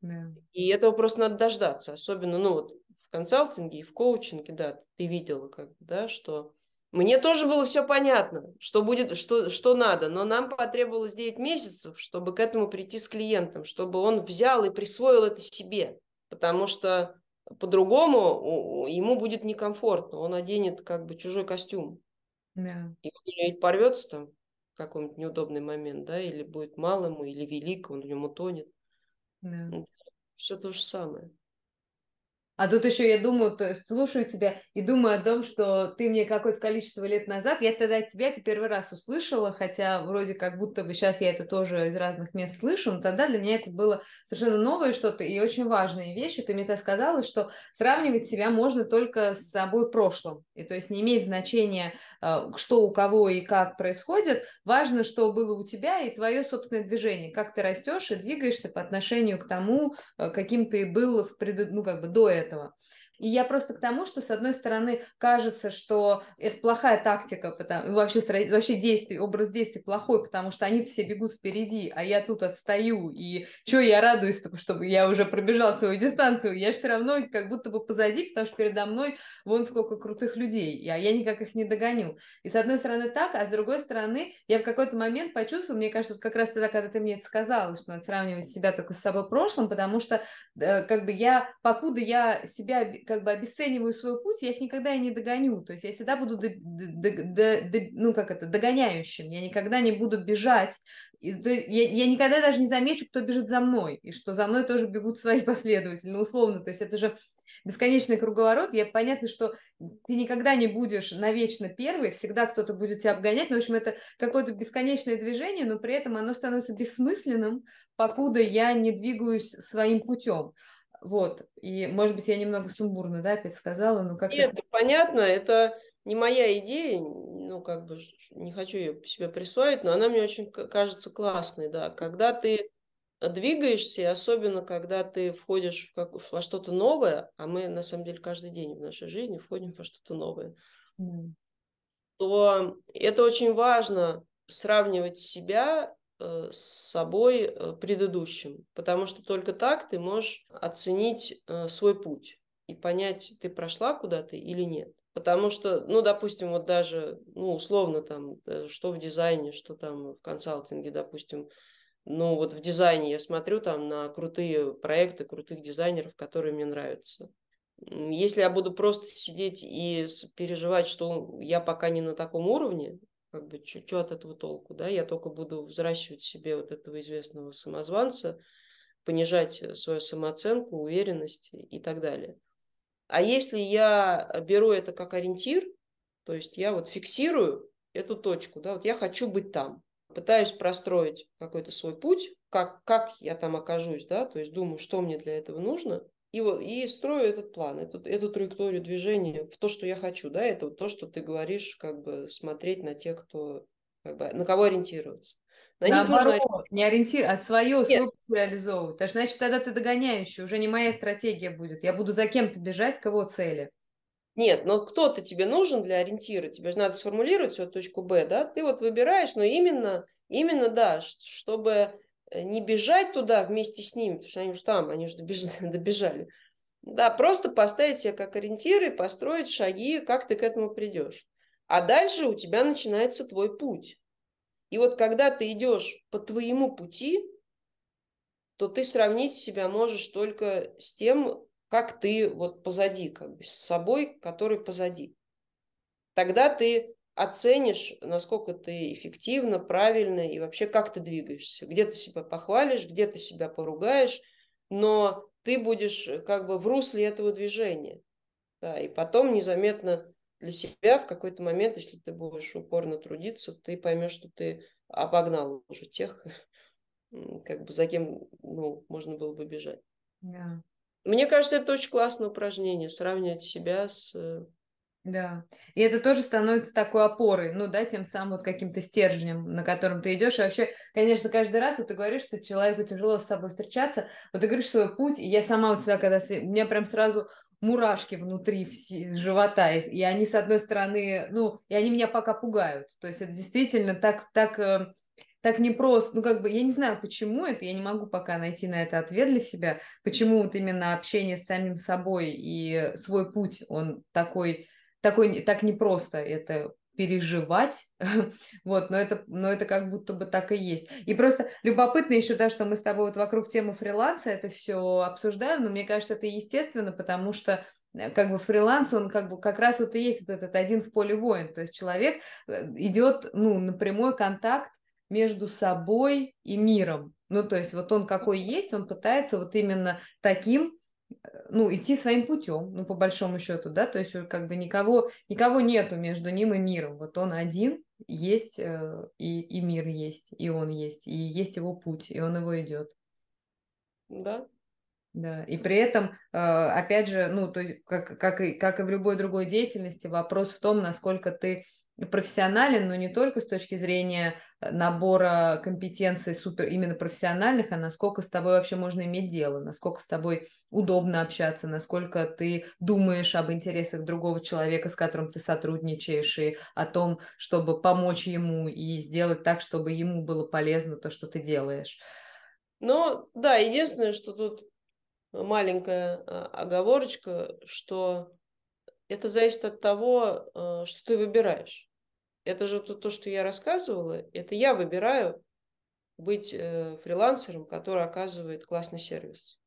да. И этого просто надо дождаться, особенно, ну вот в консалтинге и в коучинге, да, ты видела, как да, что мне тоже было все понятно, что будет, что, что надо, но нам потребовалось 9 месяцев, чтобы к этому прийти с клиентом, чтобы он взял и присвоил это себе, потому что по-другому ему будет некомфортно, он оденет как бы чужой костюм. Да. И он порвется там какой-нибудь неудобный момент, да, или будет мало ему, или велик, он в нем утонет. Да. Все то же самое. А тут еще я думаю, то есть слушаю тебя и думаю о том, что ты мне какое-то количество лет назад, я тогда тебя это первый раз услышала, хотя вроде как будто бы сейчас я это тоже из разных мест слышу, но тогда для меня это было совершенно новое что-то и очень важные вещи. Ты мне тогда сказала, что сравнивать себя можно только с собой прошлым. И то есть не имеет значения, э, что у кого и как происходит, важно, что было у тебя и твое собственное движение, как ты растешь и двигаешься по отношению к тому, э, каким ты был в пред... ну, как бы до этого этого. И я просто к тому, что, с одной стороны, кажется, что это плохая тактика, потому, вообще, вообще действие, образ действий плохой, потому что они все бегут впереди, а я тут отстаю, и что я радуюсь, чтобы я уже пробежал свою дистанцию, я же все равно как будто бы позади, потому что передо мной вон сколько крутых людей, а я никак их не догоню. И с одной стороны так, а с другой стороны, я в какой-то момент почувствовала, мне кажется, вот как раз тогда, когда ты мне это сказала, что надо сравнивать себя только с собой прошлым, потому что э, как бы я, покуда я себя как бы обесцениваю свой путь, я их никогда и не догоню. То есть я всегда буду, до, до, до, до, ну как это, догоняющим. Я никогда не буду бежать. И, то есть я, я никогда даже не замечу, кто бежит за мной, и что за мной тоже бегут свои последователи, ну условно. То есть это же бесконечный круговорот. Я понятно, что ты никогда не будешь навечно первый, всегда кто-то будет тебя обгонять. Но, в общем, это какое-то бесконечное движение, но при этом оно становится бессмысленным, покуда я не двигаюсь своим путем. Вот, и, может быть, я немного сумбурно, да, опять сказала, но как Нет, понятно, это не моя идея, ну, как бы, не хочу ее себе присваивать, но она мне очень кажется классной, да, когда ты двигаешься, и особенно когда ты входишь в как, во что-то новое, а мы, на самом деле, каждый день в нашей жизни входим во что-то новое, mm. то это очень важно сравнивать себя с собой э, предыдущим, потому что только так ты можешь оценить э, свой путь и понять, ты прошла куда-то или нет. Потому что, ну, допустим, вот даже, ну, условно там, что в дизайне, что там в консалтинге, допустим, ну, вот в дизайне я смотрю там на крутые проекты, крутых дизайнеров, которые мне нравятся. Если я буду просто сидеть и переживать, что я пока не на таком уровне, как бы что от этого толку, да, я только буду взращивать себе вот этого известного самозванца, понижать э, свою самооценку, уверенность и так далее. А если я беру это как ориентир, то есть я вот фиксирую эту точку, да, вот я хочу быть там, пытаюсь простроить какой-то свой путь, как, как я там окажусь, да, то есть думаю, что мне для этого нужно, и, вот, и строю этот план, эту, эту траекторию движения в то, что я хочу. Да? Это вот то, что ты говоришь, как бы смотреть на тех, кто, как бы, на кого ориентироваться. На Наоборот, них нужно... не ориентир, а свое, Нет. путь реализовывать. Потому что, значит, тогда ты догоняющий, уже не моя стратегия будет. Я буду за кем-то бежать, кого цели. Нет, но кто-то тебе нужен для ориентира. Тебе же надо сформулировать свою точку Б, да? Ты вот выбираешь, но именно, именно, да, чтобы не бежать туда вместе с ними, потому что они уже там, они уже добежали. Да, просто поставить себя как ориентир и построить шаги, как ты к этому придешь. А дальше у тебя начинается твой путь. И вот когда ты идешь по твоему пути, то ты сравнить себя можешь только с тем, как ты вот позади, как бы с собой, который позади. Тогда ты оценишь, насколько ты эффективно, правильно и вообще как ты двигаешься. Где ты себя похвалишь, где ты себя поругаешь, но ты будешь э, как бы в русле этого движения. Да, и потом незаметно для себя в какой-то момент, если ты будешь упорно трудиться, ты поймешь, что ты обогнал уже тех, как бы за кем ну, можно было бы бежать. Yeah. Мне кажется, это очень классное упражнение, сравнивать себя с э, да, и это тоже становится такой опорой, ну да, тем самым вот каким-то стержнем, на котором ты идешь. И вообще, конечно, каждый раз вот ты говоришь, что человеку тяжело с собой встречаться, вот ты говоришь свой путь, и я сама вот всегда, когда... У меня прям сразу мурашки внутри живота, и они, с одной стороны, ну, и они меня пока пугают. То есть это действительно так, так, э, так непросто. Ну, как бы, я не знаю, почему это, я не могу пока найти на это ответ для себя, почему вот именно общение с самим собой и свой путь, он такой такой, так непросто это переживать, вот, но это, но это как будто бы так и есть. И просто любопытно еще, да, что мы с тобой вот вокруг темы фриланса это все обсуждаем, но мне кажется, это естественно, потому что э, как бы фриланс, он как бы как раз вот и есть вот этот один в поле воин, то есть человек э, идет, ну, на прямой контакт между собой и миром, ну, то есть вот он какой есть, он пытается вот именно таким ну, идти своим путем, ну, по большому счету, да, то есть как бы никого, никого нету между ним и миром, вот он один есть, э, и, и мир есть, и он есть, и есть его путь, и он его идет. Да. Да, и при этом, э, опять же, ну, то есть, как, как, и, как и в любой другой деятельности, вопрос в том, насколько ты профессионален, но не только с точки зрения э, набора компетенций супер именно профессиональных, а насколько с тобой вообще можно иметь дело, насколько с тобой удобно общаться, насколько ты думаешь об интересах другого человека, с которым ты сотрудничаешь, и о том, чтобы помочь ему и сделать так, чтобы ему было полезно то, что ты делаешь. Ну, да, единственное, что тут маленькая а, оговорочка, что это зависит от того, э, что ты выбираешь. Это же то, то, что я рассказывала, это я выбираю быть э, фрилансером, который оказывает классный сервис.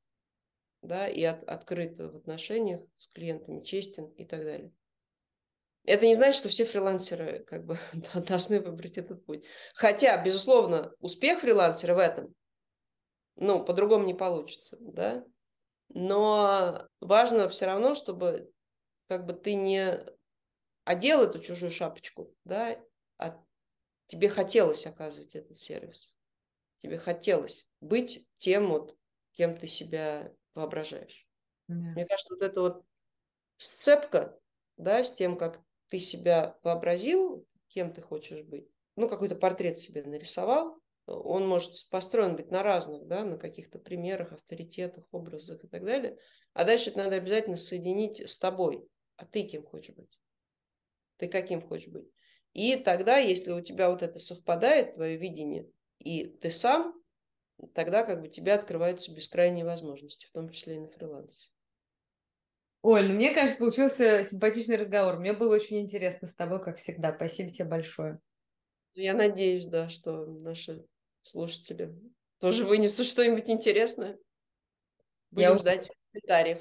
Да, и от, открыт в отношениях с клиентами, честен и так далее. Это не значит, что все фрилансеры как бы должны выбрать этот путь. Хотя, безусловно, успех фрилансера в этом, ну, по-другому не получится, да. Но важно все равно, чтобы как бы ты не одел эту чужую шапочку, да, а тебе хотелось оказывать этот сервис. Тебе хотелось быть тем вот, кем ты себя воображаешь. Да. Мне кажется, вот эта вот сцепка, да, с тем, как ты себя вообразил, кем ты хочешь быть, ну, какой-то портрет себе нарисовал, он может построен быть на разных, да, на каких-то примерах, авторитетах, образах и так далее. А дальше это надо обязательно соединить с тобой. А ты кем хочешь быть? Ты каким хочешь быть? И тогда, если у тебя вот это совпадает, твое видение, и ты сам, тогда как бы тебе открываются бескрайние возможности, в том числе и на фрилансе. Оль, ну мне, кажется, получился симпатичный разговор. Мне было очень интересно с тобой, как всегда. Спасибо тебе большое. Я надеюсь, да, что наши слушатели тоже вынесут что-нибудь интересное. Будем Я ждать комментариев.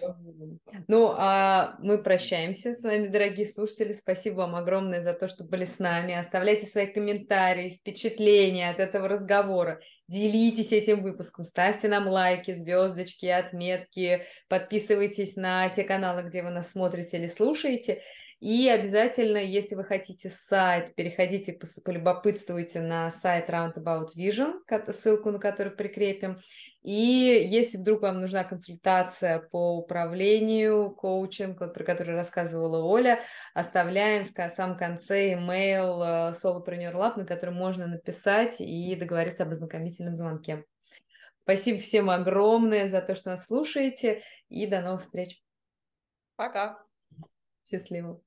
Ну, а мы прощаемся с вами, дорогие слушатели. Спасибо вам огромное за то, что были с нами. Оставляйте свои комментарии, впечатления от этого разговора. Делитесь этим выпуском, ставьте нам лайки, звездочки, отметки, подписывайтесь на те каналы, где вы нас смотрите или слушаете. И обязательно, если вы хотите сайт, переходите, полюбопытствуйте на сайт Roundabout Vision, ссылку на который прикрепим. И если вдруг вам нужна консультация по управлению, коучинг, вот, про который рассказывала Оля, оставляем в самом конце email э, Solopreneur Lab, на который можно написать и договориться об ознакомительном звонке. Спасибо всем огромное за то, что нас слушаете, и до новых встреч. Пока. Счастливо.